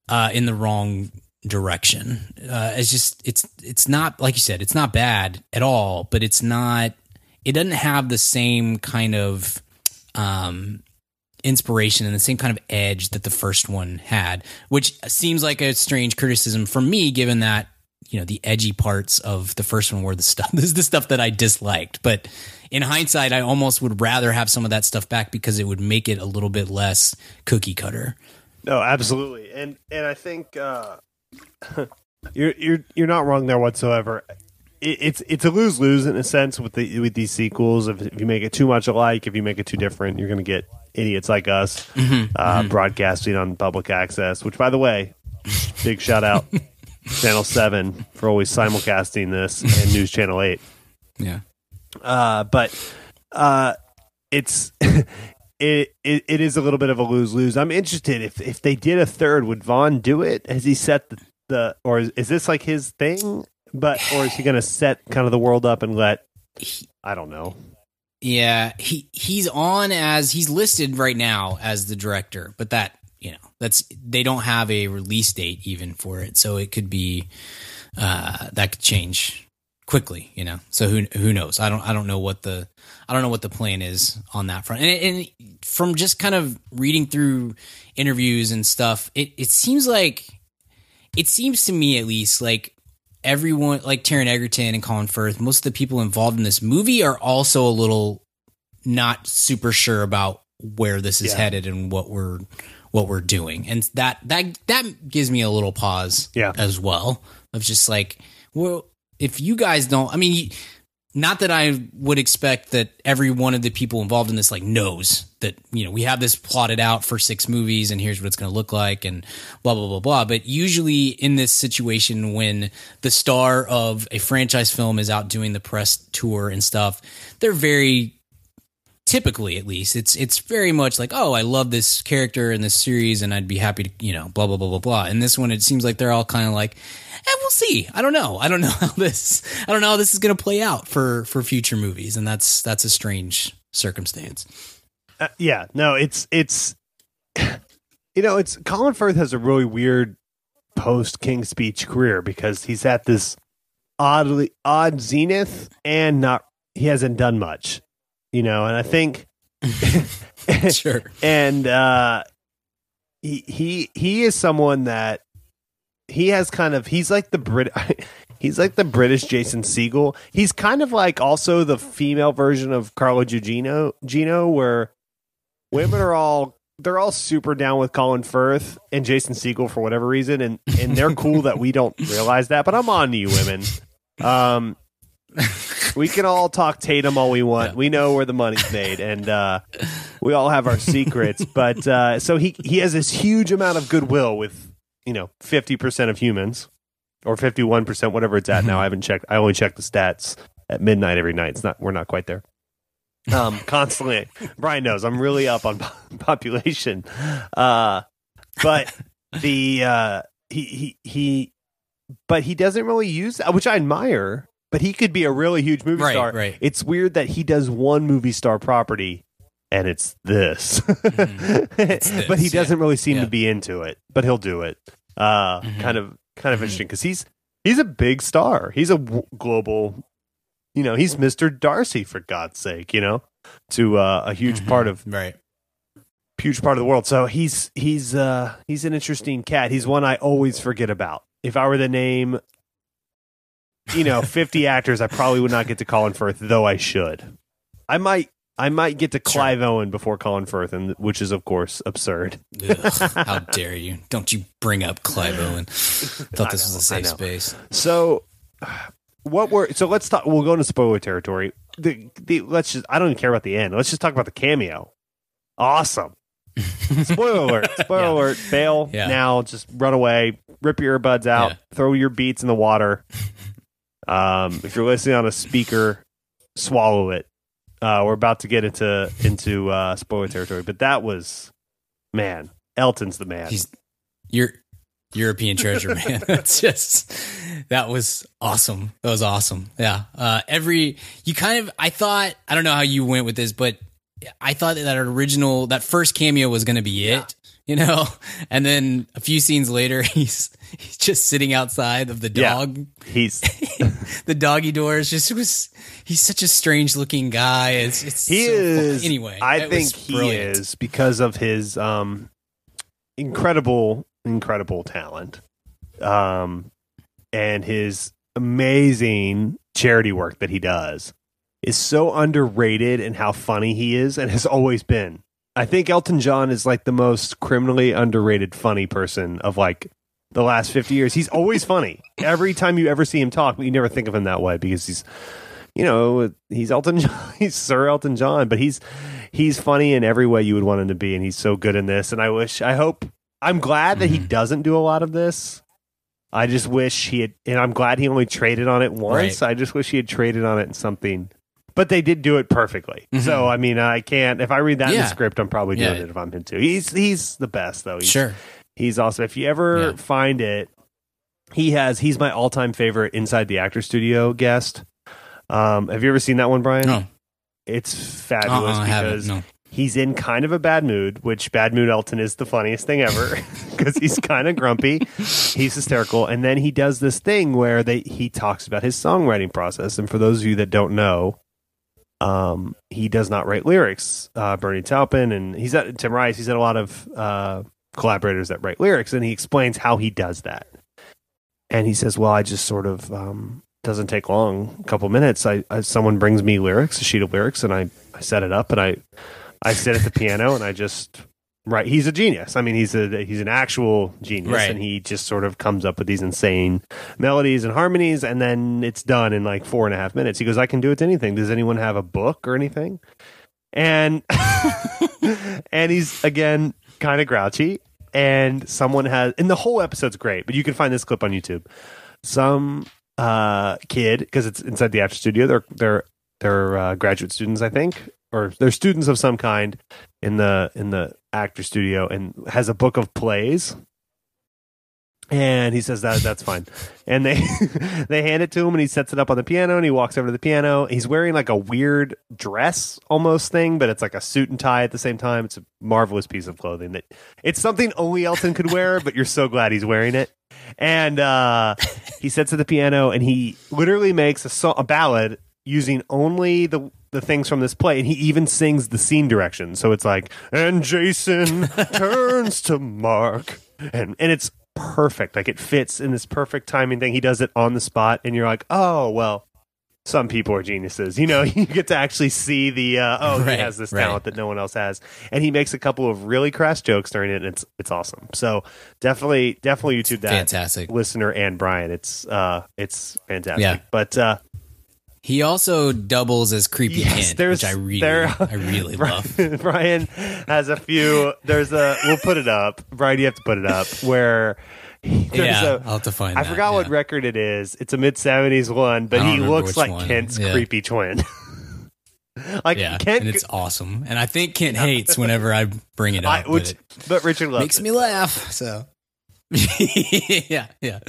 uh, in the wrong direction. Uh, it's just it's it's not like you said, it's not bad at all, but it's not. It doesn't have the same kind of um, inspiration and the same kind of edge that the first one had, which seems like a strange criticism for me, given that you know the edgy parts of the first one were the stuff. This is the stuff that I disliked, but in hindsight, I almost would rather have some of that stuff back because it would make it a little bit less cookie cutter. No, absolutely, and and I think uh, you're you're you're not wrong there whatsoever. It, it's it's a lose lose in a sense with the with these sequels. If, if you make it too much alike, if you make it too different, you're going to get idiots like us uh, broadcasting on public access. Which, by the way, big shout out Channel Seven for always simulcasting this and News Channel Eight. Yeah. Uh, but uh, it's it, it it is a little bit of a lose lose. I'm interested if if they did a third, would Vaughn do it? Has he set the, the or is, is this like his thing? But or is he going to set kind of the world up and let I don't know. Yeah, he he's on as he's listed right now as the director, but that you know that's they don't have a release date even for it, so it could be uh, that could change quickly, you know. So who who knows? I don't I don't know what the I don't know what the plan is on that front. And, and from just kind of reading through interviews and stuff, it it seems like it seems to me at least like everyone like Taron Egerton and Colin Firth, most of the people involved in this movie are also a little not super sure about where this is Yeah. headed and what we're what we're doing. And that that that gives me a little pause Yeah. as well of just like, well, if you guys don't I mean not that I would expect that every one of the people involved in this like knows that you know we have this plotted out for six movies and here's what it's going to look like and blah blah blah blah. But usually in this situation, when the star of a franchise film is out doing the press tour and stuff, they're very typically at least it's it's very much like oh I love this character in this series and I'd be happy to you know blah blah blah blah blah. And this one it seems like they're all kind of like and we'll see. I don't know. I don't know how this. I don't know how this is going to play out for for future movies, and that's that's a strange circumstance. Uh, yeah, no, it's it's you know, it's Colin Firth has a really weird post King's Speech career because he's at this oddly odd zenith and not he hasn't done much. You know, and I think Sure. and uh he he he is someone that he has kind of he's like the Brit he's like the British Jason Segel. He's kind of like also the female version of Carla Gugino Gino where women are all they're all super down with Colin Firth and Jason Segel for whatever reason and and they're cool that we don't realize that, but I'm on to you women. Um we can all talk Tatum all we want. We know where the money's made, and uh, we all have our secrets. But uh, so he he has this huge amount of goodwill with you know fifty percent of humans, or fifty one percent, whatever it's at now. I haven't checked. I only check the stats at midnight every night. It's not. We're not quite there. Um, constantly, Brian knows I'm really up on population, uh, but the uh, he he he, but he doesn't really use which I admire. But he could be a really huge movie Right, star. right. It's weird that he does one movie star property, and it's this. this, but he doesn't really seem Yeah. to be into it. But he'll do it. Uh, Mhm. Kind of, kind of interesting because he's he's a big star. He's a w- global. You know, he's Mister Darcy for God's sake. You know, to uh, a huge Mhm. part of Right. huge part of the world. So he's he's uh he's an interesting cat. He's one I always forget about. If I were to name you know, 50 actors, I probably would not get to Colin Firth, though I should. I might I might get to Clive Owen before Colin Firth, and which is of course absurd. Ugh, how dare you? Don't you bring up Clive Owen? Thought this was a safe space. So what were so let's talk we'll go into spoiler territory. The, the let's just I don't even care about the end. Let's just talk about the cameo. Awesome. Spoiler alert. Spoiler Yeah. alert. Bail Yeah. now. Just run away. Rip your earbuds out. Yeah. Throw your beats in the water. Um, if you're listening on a speaker, swallow it. Uh, we're about to get into into uh, spoiler territory, but that was man. Elton's the man. He's your European treasure, man. That's just that was awesome. That was awesome. Yeah. Uh, every you kind of I thought I don't know how you went with this, but I thought that that original that first cameo was going to be it. You know, and then a few scenes later, he's he's just sitting outside of the Yeah. dog He's the doggy doors. Just was he's such a strange looking guy. It's it's he so is anyway. i think he brilliant. is because of his um incredible incredible talent um and his amazing charity work that he does is so underrated and how funny he is and has always been i think elton john is like the most criminally underrated funny person of like the last 50 years he's always funny every time you ever see him talk but you never think of him that way because he's you know, he's Elton John, he's Sir Elton John, but he's he's funny in every way you would want him to be, and he's so good in this. And I wish, I hope, I'm glad that he Mhm. doesn't do a lot of this. I just wish he had, and I'm glad he only traded on it once. I just wish he had traded on it in something. But they did do it perfectly. So I mean, I can't. If I read that in Mm-hmm. The script, I'm probably doing Yeah. it if I'm him too. He's he's the best though. He's, Sure. he's awesome. If you ever Yeah. find it, he has. He's my all time favorite inside the actor studio guest. Um, have you ever seen that one, Brian? No. It's Uh-uh, fabulous I because No. he's in kind of a bad mood, which bad mood Elton is the funniest thing ever because he's kind of grumpy. He's hysterical. And then he does this thing where they he talks about his songwriting process. And for those of you that don't know, um, he does not write lyrics. Uh, Bernie Taupin and he's at Tim Rice. He's had a lot of uh, collaborators that write lyrics, and he explains how he does that. And he says, "Well, I just sort of um, doesn't take long, a couple minutes. I, I someone brings me lyrics, a sheet of lyrics, and I, I set it up, and I I sit at the piano, and I just write. He's a genius. I mean, he's a he's an actual genius, Right. and he just sort of comes up with these insane melodies and harmonies, and then it's done in like four and a half minutes. He goes, "I can do it to anything. Does anyone have a book or anything?" And and he's again kind of grouchy, and someone has, and the whole episode's great, but you can find this clip on YouTube. Some uh kid because it's inside the actor studio. They're they're they're uh, graduate students, I think, or they're students of some kind in the in the actor studio, and has a book of plays. And he says that that's fine. And they they hand it to him and he sets it up on the piano and he walks over to the piano. He's wearing like a weird dress almost thing, but it's like a suit and tie at the same time. It's a marvelous piece of clothing that it's something only Elton could wear, but you're so glad he's wearing it. And uh he sits at the piano and he literally makes a a ballad using only the the things from this play and he even sings the scene direction. So it's like and Jason turns to Mark and and it's perfect. Like it fits in this perfect timing thing. He does it on the spot and you're like, "Oh, well, some people are geniuses." You know, you get to actually see the uh, oh, Right, he has this right. talent that no one else has. And he makes a couple of really crass jokes during it and it's it's awesome. So, definitely definitely YouTube that Fantastic. listener and Brian. It's uh it's fantastic. Yeah. But uh He also doubles as creepy Yes, Kent, which I really, there- I really love. Brian, has a few. There's a. We'll put it up. Brian, you have to put it up. Where there's Yeah, a- I'll have to find I that, forgot what record it is. It's a mid '70s one, but he looks like one. Kent's Yeah. creepy twin. like Yeah, Kent, and it's awesome. And I think Kent hates whenever I bring it up. I, but it but Richard loves makes it. me laugh. So, yeah, yeah.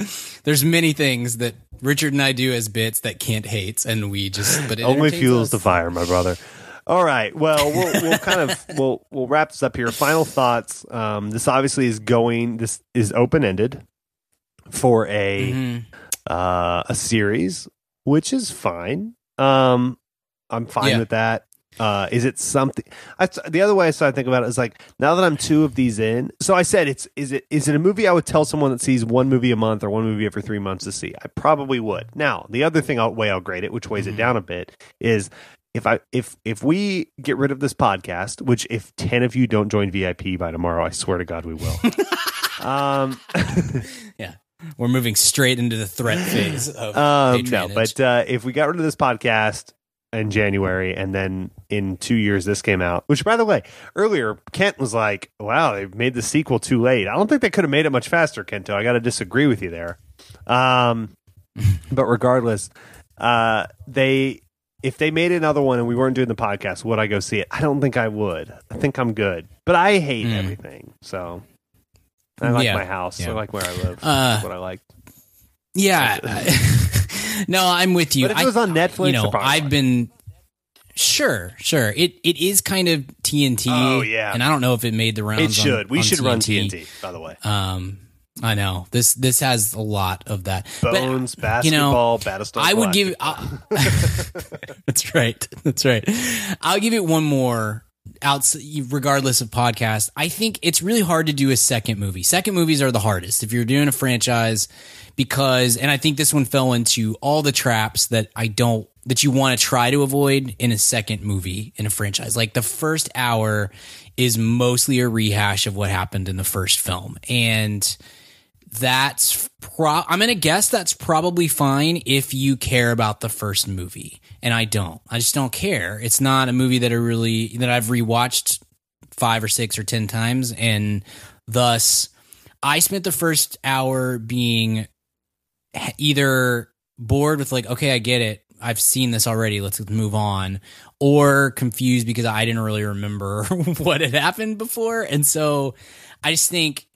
There's many things that Richard and I do as bits that Kent hates, and we just but it Only fuels us. the fire, my brother. All right. Well, we'll, we'll kind of we'll we'll wrap this up here. Final thoughts. Um, this obviously is going. This is open ended for a Mhm. uh, a series, which is fine. Um, I'm fine Yeah. with that. Uh, is it something? I, the other way I started to think about it is like now that I'm two of these in. So I said it's is it is it a movie I would tell someone that sees one movie a month or one movie every three months to see? I probably would. Now the other thing I'll, way I'll grade it, which weighs Mm-hmm. it down a bit, is if I if if we get rid of this podcast, which if ten of you don't join VIP by tomorrow, I swear to God we will. um, Yeah, we're moving straight into the threat phase of um, no, but uh, if we got rid of this podcast in January and then in two years this came out, which by the way, earlier Kent was like, "Wow, they made the sequel too late." I don't think they could have made it much faster, Kento. I got to disagree with you there. Um, but regardless, uh, they if they made another one and we weren't doing the podcast, would I go see it? I don't think I would. I think I'm good, but I hate Mm. everything. So I like Yeah, my house. I like where I live. Uh, That's what I like. yeah, no, I'm with you. But if it was on Netflix, you know, I'd probably I've been sure, sure. It it is kind of TNT. Oh, yeah. and I don't know if it made the rounds. It should. on- we on should run TNT, by the way. Um, I know this. This has a lot of that. Bones, but, you know, basketball, Battlestar I would Galactica. give. I, that's right. That's right. I'll give it one more. Outs, regardless of podcast, I think it's really hard to do a second movie. Second movies are the hardest if you're doing a franchise, because, and I think this one fell into all the traps that I don't that you want to try to avoid in a second movie in a franchise. Like the first hour is mostly a rehash of what happened in the first film, and that's pro I'm to guess that's probably fine if you care about the first movie. And I don't. I just don't care. It's not a movie that I really that I've rewatched 5 or 6 or 10 times and thus I spent the first hour being either bored with like okay, I get it. I've seen this already. Let's move on. Or confused because I didn't really remember what had happened before. And so I just think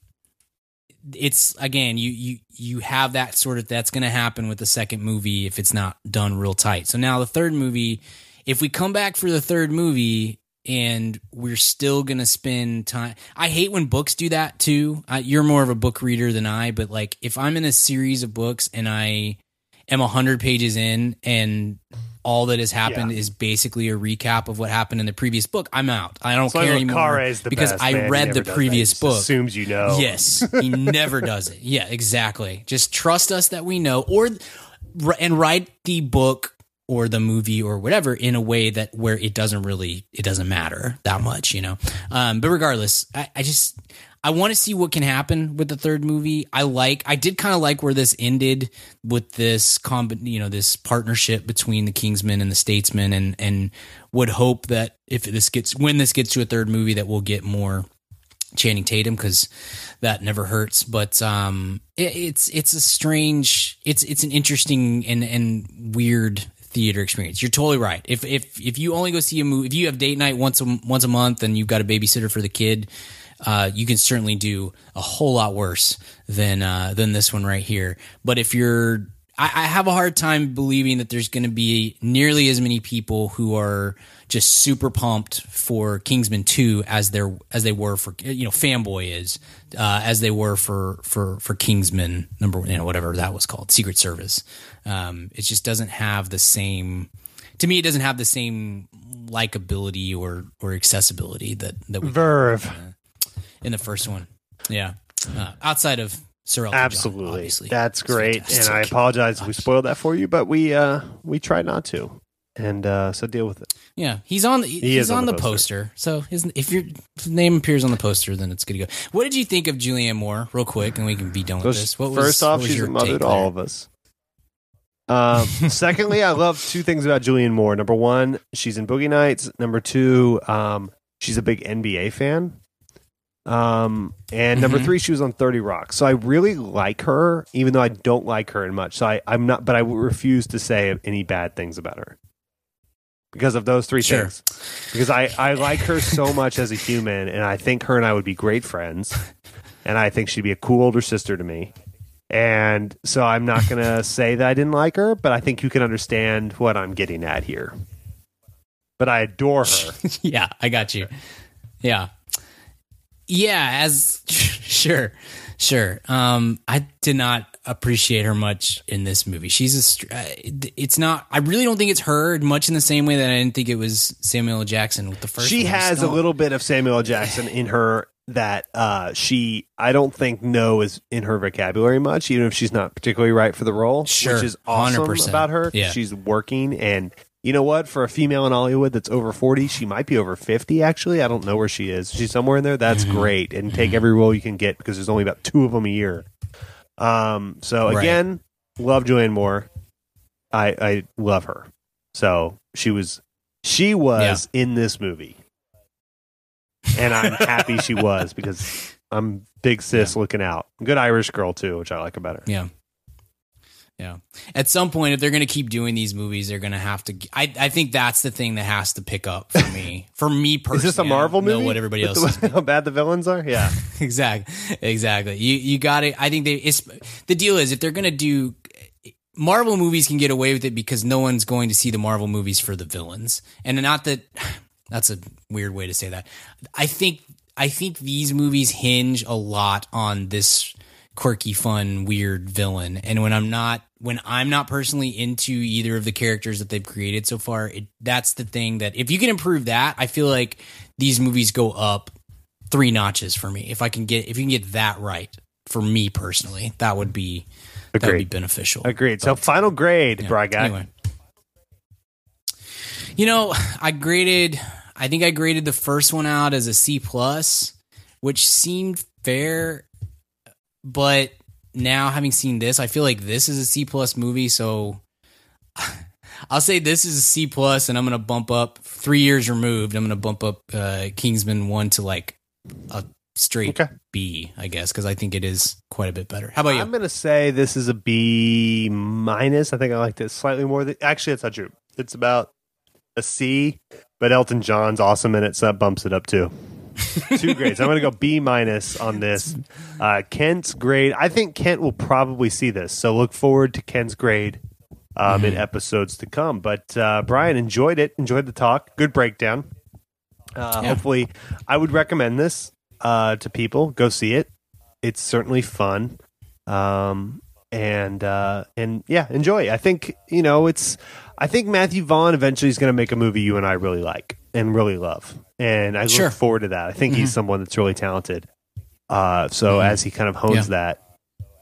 it's again, you you you have that sort of that's gonna happen with the second movie if it's not done real tight. So now the third movie, if we come back for the third movie and we're still gonna spend time i hate when books do that too I, you're more of a book reader than i but like if i'm in a series of books and i am 100 pages in and all that has happened Yeah. is basically a recap of what happened in the previous book i'm out i don't why care anymore because best, i man. Read the previous. Book Assumes you know. Yes, he never does it. Yeah, exactly. Just trust us that we know, or and write the book or the movie or whatever in a way that where it doesn't really it doesn't matter that much, you know. Um, but regardless, I, I just I want to see what can happen with the third movie. I like I did kind of like where this ended with this comb you know this partnership between the Kingsmen and the Statesmen, and and would hope that if this gets when this gets to a third movie that we'll get more Channing Tatum because that never hurts. But um, it, it's it's a strange, it's it's an interesting and and weird theater experience. You're totally right. If if if you only go see a movie, if you have date night once a once a month and you've got a babysitter for the kid. Uh, you can certainly do a whole lot worse than uh, than this one right here. But if you're I, I have a hard time believing that there's going to be nearly as many people who are just super pumped for Kingsman Two as they're as they were for you know Fanboy is uh, as they were for for for Kingsman number you know whatever that was called Secret Service. Um, it just doesn't have the same. To me, it doesn't have the same likability or or accessibility that that we Verve. In the first one. Yeah, uh, outside of Sir Elton John, Absolutely. obviously. That's great. And I apologize if we spoiled that for you, but we uh we tried not to. And uh so deal with it. Yeah, he's on. The, he's on, on the the poster. So his, if your name appears on the poster, then it's good to go. What did you think of Julianne Moore, real quick, and we can be done So with this? What was, first off, what was she's a mother to all there? of us. Um, secondly, I love two things about Julianne Moore. Number one, she's in Boogie Nights. Number two, um, she's a big NBA fan. Um, and number Mhm. three, she was on Thirty Rock. So I really like her, even though I don't like her in much. So I, I'm not, but I refuse to say any bad things about her because of those three Sure. things. Because I, I like her so much as a human, and I think her and I would be great friends. And I think she'd be a cool older sister to me. And so I'm not going to say that I didn't like her, but I think you can understand what I'm getting at here. But I adore her. yeah, I got you. Yeah, yeah. As sure, sure. Um, I did not appreciate her much in this movie. She's a. uh, It's not. I really don't think it's her much in the same way that I didn't think it was Samuel L. Jackson with the first. she. Has a little bit of Samuel L. Jackson in her that uh, she, I don't think no is in her vocabulary much, even if she's not particularly right for the role, Sure, which is awesome 100%. about her. Yeah. She's working and. You know what? For a female in Hollywood that's over 40, she might be over 50, actually. I don't know where she is. She's somewhere in there. That's Mm-hmm. great. And take every role you can get because there's only about two of them a year. Um, so, Right. again, love Joanne Moore. I, I love her. So she was she was in this movie. And I'm happy she was because I'm big sis looking out. Good Irish girl too, which I like about her. Yeah. Yeah. At some point, if they're going to keep doing these movies, they're going to have to. I, I think that's the thing that has to pick up for me. For me personally, Is this a Marvel don't know what everybody else the- is. how bad the villains are? Yeah. exactly. Exactly. You you got it. I think they. It's, the deal is if they're going to do. Marvel movies can get away with it because no one's going to see the Marvel movies for the villains, and not that. That's a weird way to say that. I think I think these movies hinge a lot on this quirky, fun, weird villain. And when I'm not when I'm not personally into either of the characters that they've created so far, it, that's the thing that if you can improve that, I feel like these movies go up three notches for me. If I can get if you can get that right for me personally, that would be that would be beneficial. Agreed. So final grade, Yeah. Bry guy. Anyway. You know, I graded I think I graded the first one out as a C plus, which seemed fair, but now having seen this, I feel like this is a C plus movie, so I'll say this is a C plus and I'm gonna bump up three years removed, I'm gonna bump up uh Kingsman one to like a straight Okay. B, I guess, because I think it is quite a bit better. How about you? I'm gonna say this is a B minus. I think I liked it slightly more. Than, actually, it's not true. It's about a C, but Elton John's awesome in it, so that bumps it up too. Two grades. I'm gonna go B minus on this. Uh, Kent's grade. I think Kent will probably see this, so look forward to Kent's grade um, in episodes to come. But uh, Brian enjoyed it. Enjoyed the talk. Good breakdown. Uh, Yeah. Hopefully, I would recommend this uh, to people. Go see it. It's certainly fun, um, and uh, and yeah, enjoy. I think you know it's. I think Matthew Vaughn eventually is going to make a movie you and I really like and really love, and I Sure. look forward to that. I think he's someone that's really talented. Uh, so as he kind of hones Yeah. that,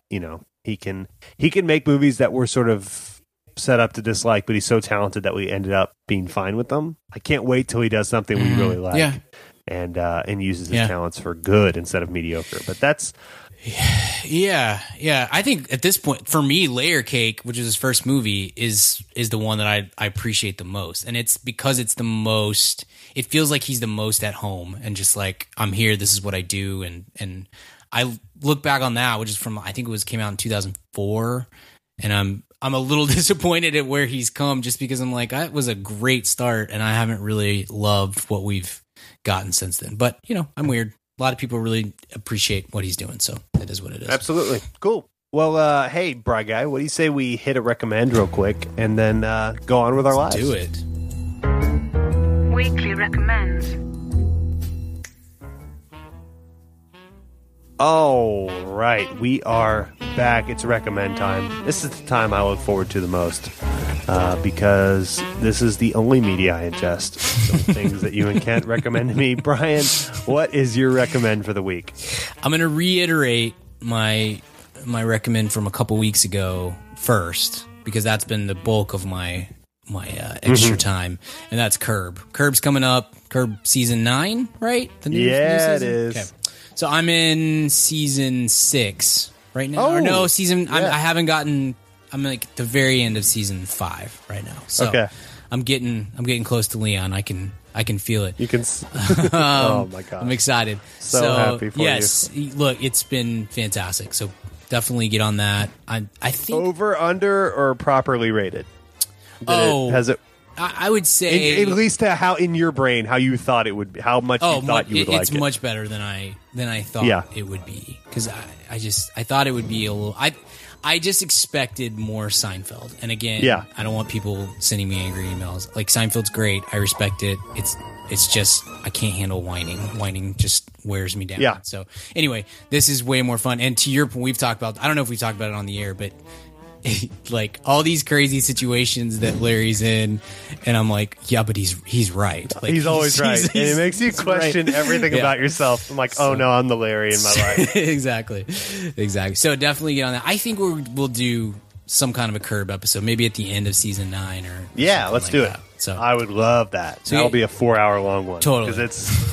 you know, he can he can make movies that were sort of set up to dislike, but he's so talented that we ended up being fine with them. I can't wait till he does something we really like, Yeah. and uh, and uses his Yeah. talents for good instead of mediocre. But that's Yeah, yeah. I think at this point, for me, Layer Cake, which is his first movie, is is the one that I I appreciate the most, and it's because it's the most. It feels like he's the most at home, and just like I'm here. This is what I do, and and I look back on that, which is from I think it was came out in 2004, and I'm I'm a little disappointed at where he's come, just because I'm like that was a great start, and I haven't really loved what we've gotten since then. But you know, I'm weird. A lot of people really appreciate what he's doing, so it is what it is. absolutely cool. Well, uh, hey, Bry Guy, what do you say we hit a recommend real quick and then uh, go on with our lives? Do it. Weekly recommends. All right, we are back. It's recommend time. This is the time I look forward to the most uh, because this is the only media I ingest. So things that you and Kent recommend to me. Brian, what is your recommend for the week? I'm going to reiterate my my recommend from a couple weeks ago first because that's been the bulk of my my uh, extra Mm-hmm. time, and that's Curb. Curb's coming up. Curb season nine, right? The new, Yeah, it season? is. Okay. So I'm in season six right now. or Oh, no, season. I'm, yeah. I haven't gotten. I'm like the very end of season five right now. So Okay. I'm getting I'm getting close to Leon. I can I can feel it. You can. s- oh um, my god! I'm excited. So happy for you. yes, look, it's been fantastic. So definitely get on that. I I think Over, under, or properly rated? Did it- Oh. has it? I, I would say In, at least to how in your brain how you thought it would be, how much oh, you thought mu- you would it- like it's it. much better than I than I thought Yeah. it would be because I I just I thought it would be a little I. I just expected more Seinfeld, and again, Yeah. I don't want people sending me angry emails. Like Seinfeld's great, I respect it. It's it's just I can't handle whining. Whining just wears me down. Yeah. So anyway, this is way more fun. And to your point, we've talked about. I don't know if we've talked about it on the air, but like all these crazy situations that Larry's in, and I'm like, yeah, but he's he's right. Like, He's always right, and it makes you question right. everything Yeah. about yourself. I'm like, oh no, I'm the Larry in my life. exactly, exactly. So definitely get on that. I think we'll we'll do some kind of a curb episode, maybe at the end of season nine or Yeah, let's like do it. So I would love that. So That'll yeah- be a four hour long one. Totally. because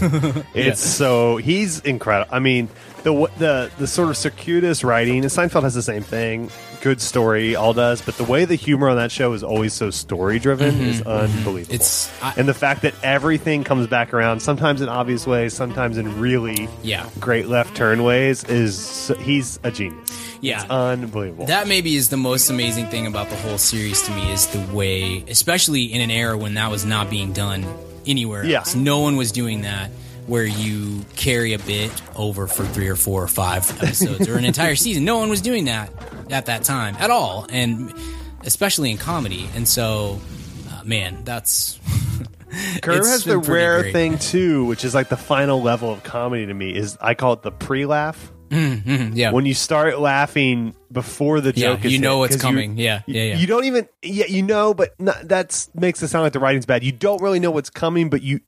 it's it's so he's incredible. I mean, the the the sort of circuitous writing. and Seinfeld has the same thing. Good story, all does, but the way the humor on that show is always so story driven is unbelievable. Mm-hmm, It's- I- and the fact that everything comes back around, sometimes in obvious ways, sometimes in really Yeah. great left turn ways, is he's a genius. Yeah. it's unbelievable. That maybe is the most amazing thing about the whole series to me is the way, especially in an era when that was not being done anywhere Yeah. else. No one was doing that where you carry a bit over for three or four or five episodes or an entire season. No one was doing that at that time at all, and especially in comedy. And so, uh, man, that's Curb has the rare great. thing too, which is like the final level of comedy to me. Is I call it the pre-laugh. yeah. When you start laughing before the Yeah, joke, is you know hit, what's 'cause you- coming. Yeah, you, yeah, yeah. You don't even, yeah, you know, but not, that's makes it sound like the writing's bad. You don't really know what's coming, but you,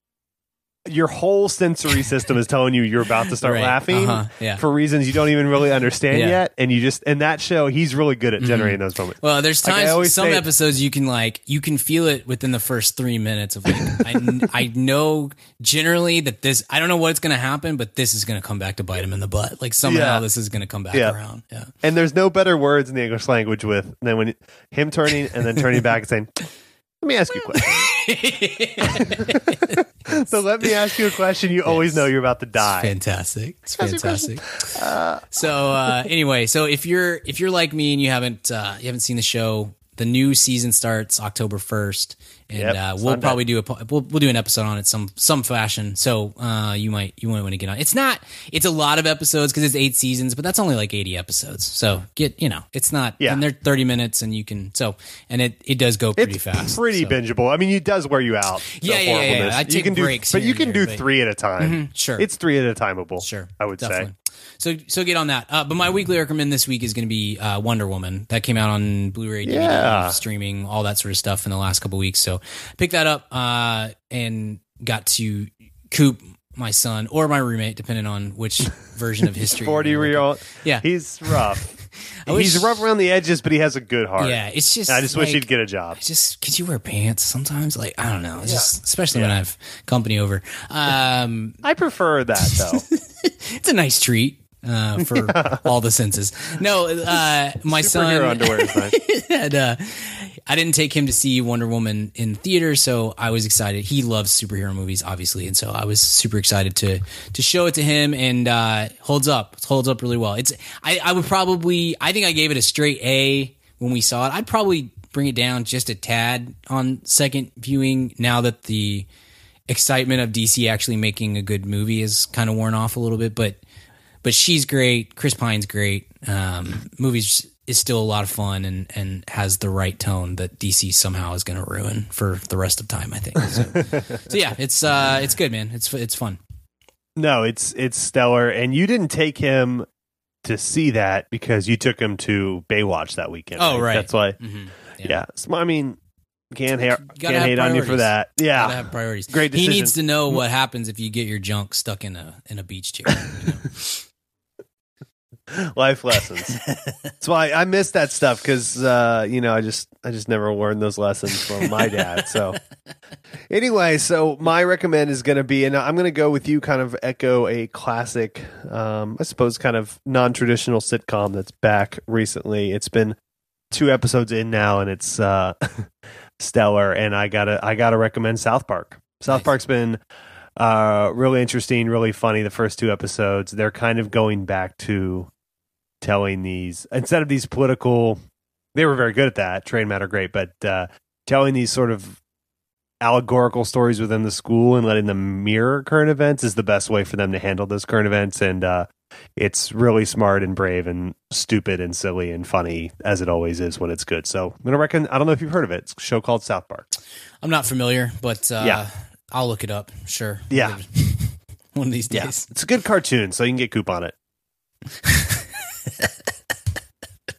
your whole sensory system is telling you you're about to start Right, laughing uh-huh, yeah. for reasons you don't even really understand Yeah. yet, and you just in that show, he's really good at generating those moments. Well, there's times always some say- episodes you can like you can feel it within the first three minutes of like I I know generally that this I don't know what's gonna happen, but this is gonna come back to bite him in the butt. Like somehow Yeah. this is gonna come back around. Yeah. And there's no better words in the English language with than when him turning and then turning back and saying, "Let me ask you a question." so let me ask you a question. You always know you're about to die. fantastic. It's fantastic. so uh, anyway, so if you're if you're like me and you haven't uh, you haven't seen the show, the new season starts October first, and Yep, uh, we'll Sunday. probably do a we'll, we'll do an episode on it some some fashion. So uh, you might you might want to get on. It's not it's a lot of episodes because it's eight seasons, but that's only like eighty episodes. So get you know it's not Yeah. and they're thirty minutes and you can so and it it does go pretty It's fast. pretty so. bingeable. I mean, it does wear you out. Yeah, yeah, yeah, yeah. I you take can do, breaks but you can there, do but- three at a time. sure. it's three at a timeable. Sure, I would definitely. say. So, so get on that. Uh, but my weekly recommend this week is going to be uh, Wonder Woman. That came out on Blu-ray, DVD, Yeah. streaming, all that sort of stuff in the last couple weeks. So, pick that up uh, and got to coop my son or my roommate, depending on which version of history. Forty year old. Yeah. he's rough. I wish- he's rough around the edges, but he has a good heart. Yeah, it's just. I just wish he'd get a job. Just could you wear pants sometimes? Like I don't know. It's Just especially when I have company over. Um, I prefer that though. it's a nice treat uh, for all the senses. No, uh, my Superhero son underwear nice. had, uh, I didn't take him to see Wonder Woman in theater, so I was excited. He loves superhero movies, obviously, and so I was super excited to to show it to him. And uh, holds up, it holds up really well. It's I, I would probably I think I gave it a straight A when we saw it. I'd probably bring it down just a tad on second viewing now that the excitement of DC actually making a good movie is kind of worn off a little bit, but but she's great. Chris Pine's great. Um, movies is still a lot of fun and and has the right tone that DC somehow is going to ruin for the rest of time. I think. So, so yeah, it's uh, it's good, man. It's it's fun. No, it's it's stellar. And you didn't take him to see that because you took him to Baywatch that weekend. Oh, right. That's why. Mhm. Yeah. So, I mean, can't hate can't have hate on you for that. Yeah. Gotta have priorities. Great He needs to know what happens if you get your junk stuck in a in a beach chair. you know? life lessons. That's why I miss that stuff because uh, you know I just I just never learned those lessons from my dad. So anyway, so my recommend is going to be, and I'm going to go with you, kind of echo a classic, um, I suppose, kind of non traditional sitcom that's back recently. It's been two episodes in now, and it's uh, stellar. And I gotta I gotta recommend South Park. South Nice. Park's been uh, really interesting, really funny. The first two episodes, they're kind of going back to telling these instead of these political. They were very good at that. Train matter great, but uh, telling these sort of allegorical stories within the school and letting them mirror current events is the best way for them to handle those current events. And uh, it's really smart and brave and stupid and silly and funny as it always is when it's good. So I'm gonna reckon. I don't know if you've heard of it. It's a show called South Park. I'm not familiar, but uh, Yeah. I'll look it up. Sure. Yeah. One of these Yeah, days. it's a good cartoon, so you can get Coop on it.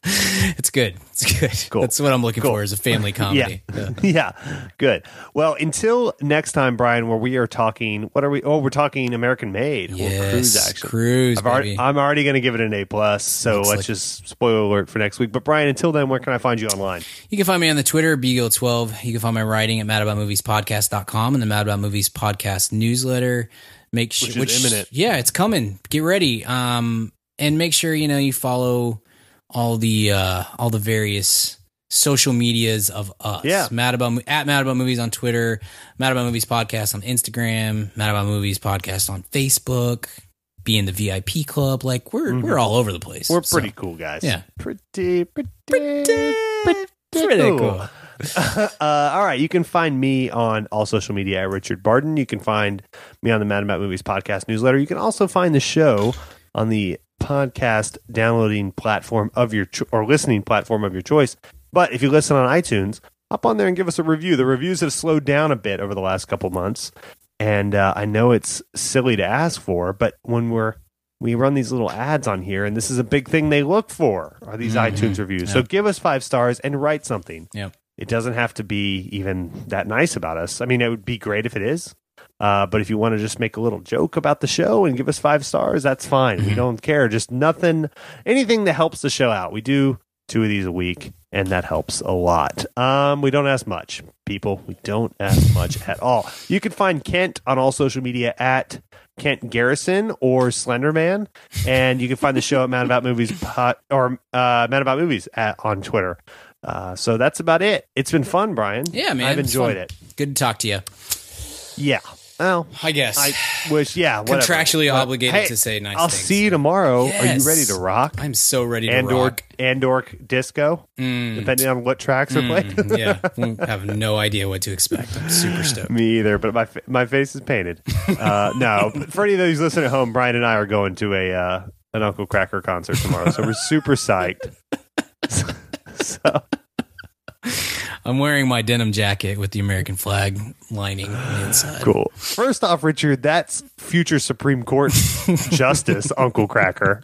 It's good. It's good. Cool. That's what I'm looking Cool. for is a family comedy. Yeah. yeah, good. Well, until next time, Brian, where we are talking. What are we? Oh, we're talking American Made Yes, Cruise Action. Cruise, already. I'm already going to give it an A plus. So Looks let's like- just spoiler alert for next week. But Brian, until then, where can I find you online? You can find me on the Twitter, Beagle12. You can find my writing at madaboutmoviespodcast.com and the Mad About Movies podcast newsletter. Make sure Which is imminent. Yeah, it's coming. Get ready. Um and make sure you know you follow all the uh all the various social medias of us. Yeah. Mad about at Mad About Movies on Twitter, Mad About Movies podcast on Instagram, Mad About Movies podcast on Facebook. Be in the VIP club. Like we're we're all over the place. Mm-hmm. We're So, pretty cool guys. yeah. pretty, pretty, pretty, pretty cool. uh, all right, you can find me on all social media at Richard Barden. You can find me on the Mad About Movies podcast newsletter. You can also find the show on the podcast downloading platform of your cho- or listening platform of your choice. But if you listen on iTunes, hop on there and give us a review. The reviews have slowed down a bit over the last couple months, and uh, I know it's silly to ask for, but when we're we run these little ads on here, and this is a big thing they look for are these iTunes reviews. So give us five stars and write something. Yep. It doesn't have to be even that nice about us. I mean, it would be great if it is. Uh, but if you want to just make a little joke about the show and give us five stars, that's fine. We don't care. Just nothing, anything that helps the show out. We do two of these a week, and that helps a lot. Um, we don't ask much, people. We don't ask much at all. You can find Kent on all social media at Kent Garrison or Slenderman, and you can find the show at Mad About Movies pot, or uh, Mad About Movies at, on Twitter. Uh, so that's about it. It's been fun, Brian. Yeah, man. I've enjoyed it. Good to talk to you. Yeah. Well, I guess. I wish, yeah, whatever. Contractually But, obligated hey, to say nice I'll things. see you tomorrow. Are you ready to rock? I'm so ready to rock. Andor disco, depending on what tracks are played. Mm, yeah, I have no idea what to expect. I'm super stoked. Me either, but my fa- my face is painted. Uh, no, but for any of those listening at home, Brian and I are going to a uh, an Uncle Kracker concert tomorrow, so we're super psyched. so I'm wearing my denim jacket with the American flag lining on the inside. cool. First off, Richard, that's future Supreme Court Justice Uncle Kracker.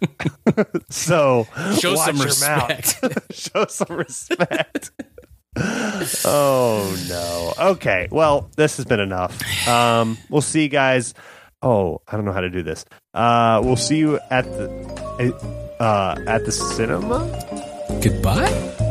so Show watch some respect. Show some respect. oh no. Okay. Well, this has been enough. Um, we'll see you guys. Oh, I don't know how to do this. Uh, we'll see you at the uh, at the cinema. Goodbye.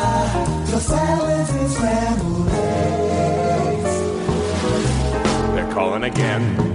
scrambled eggs. They're calling again.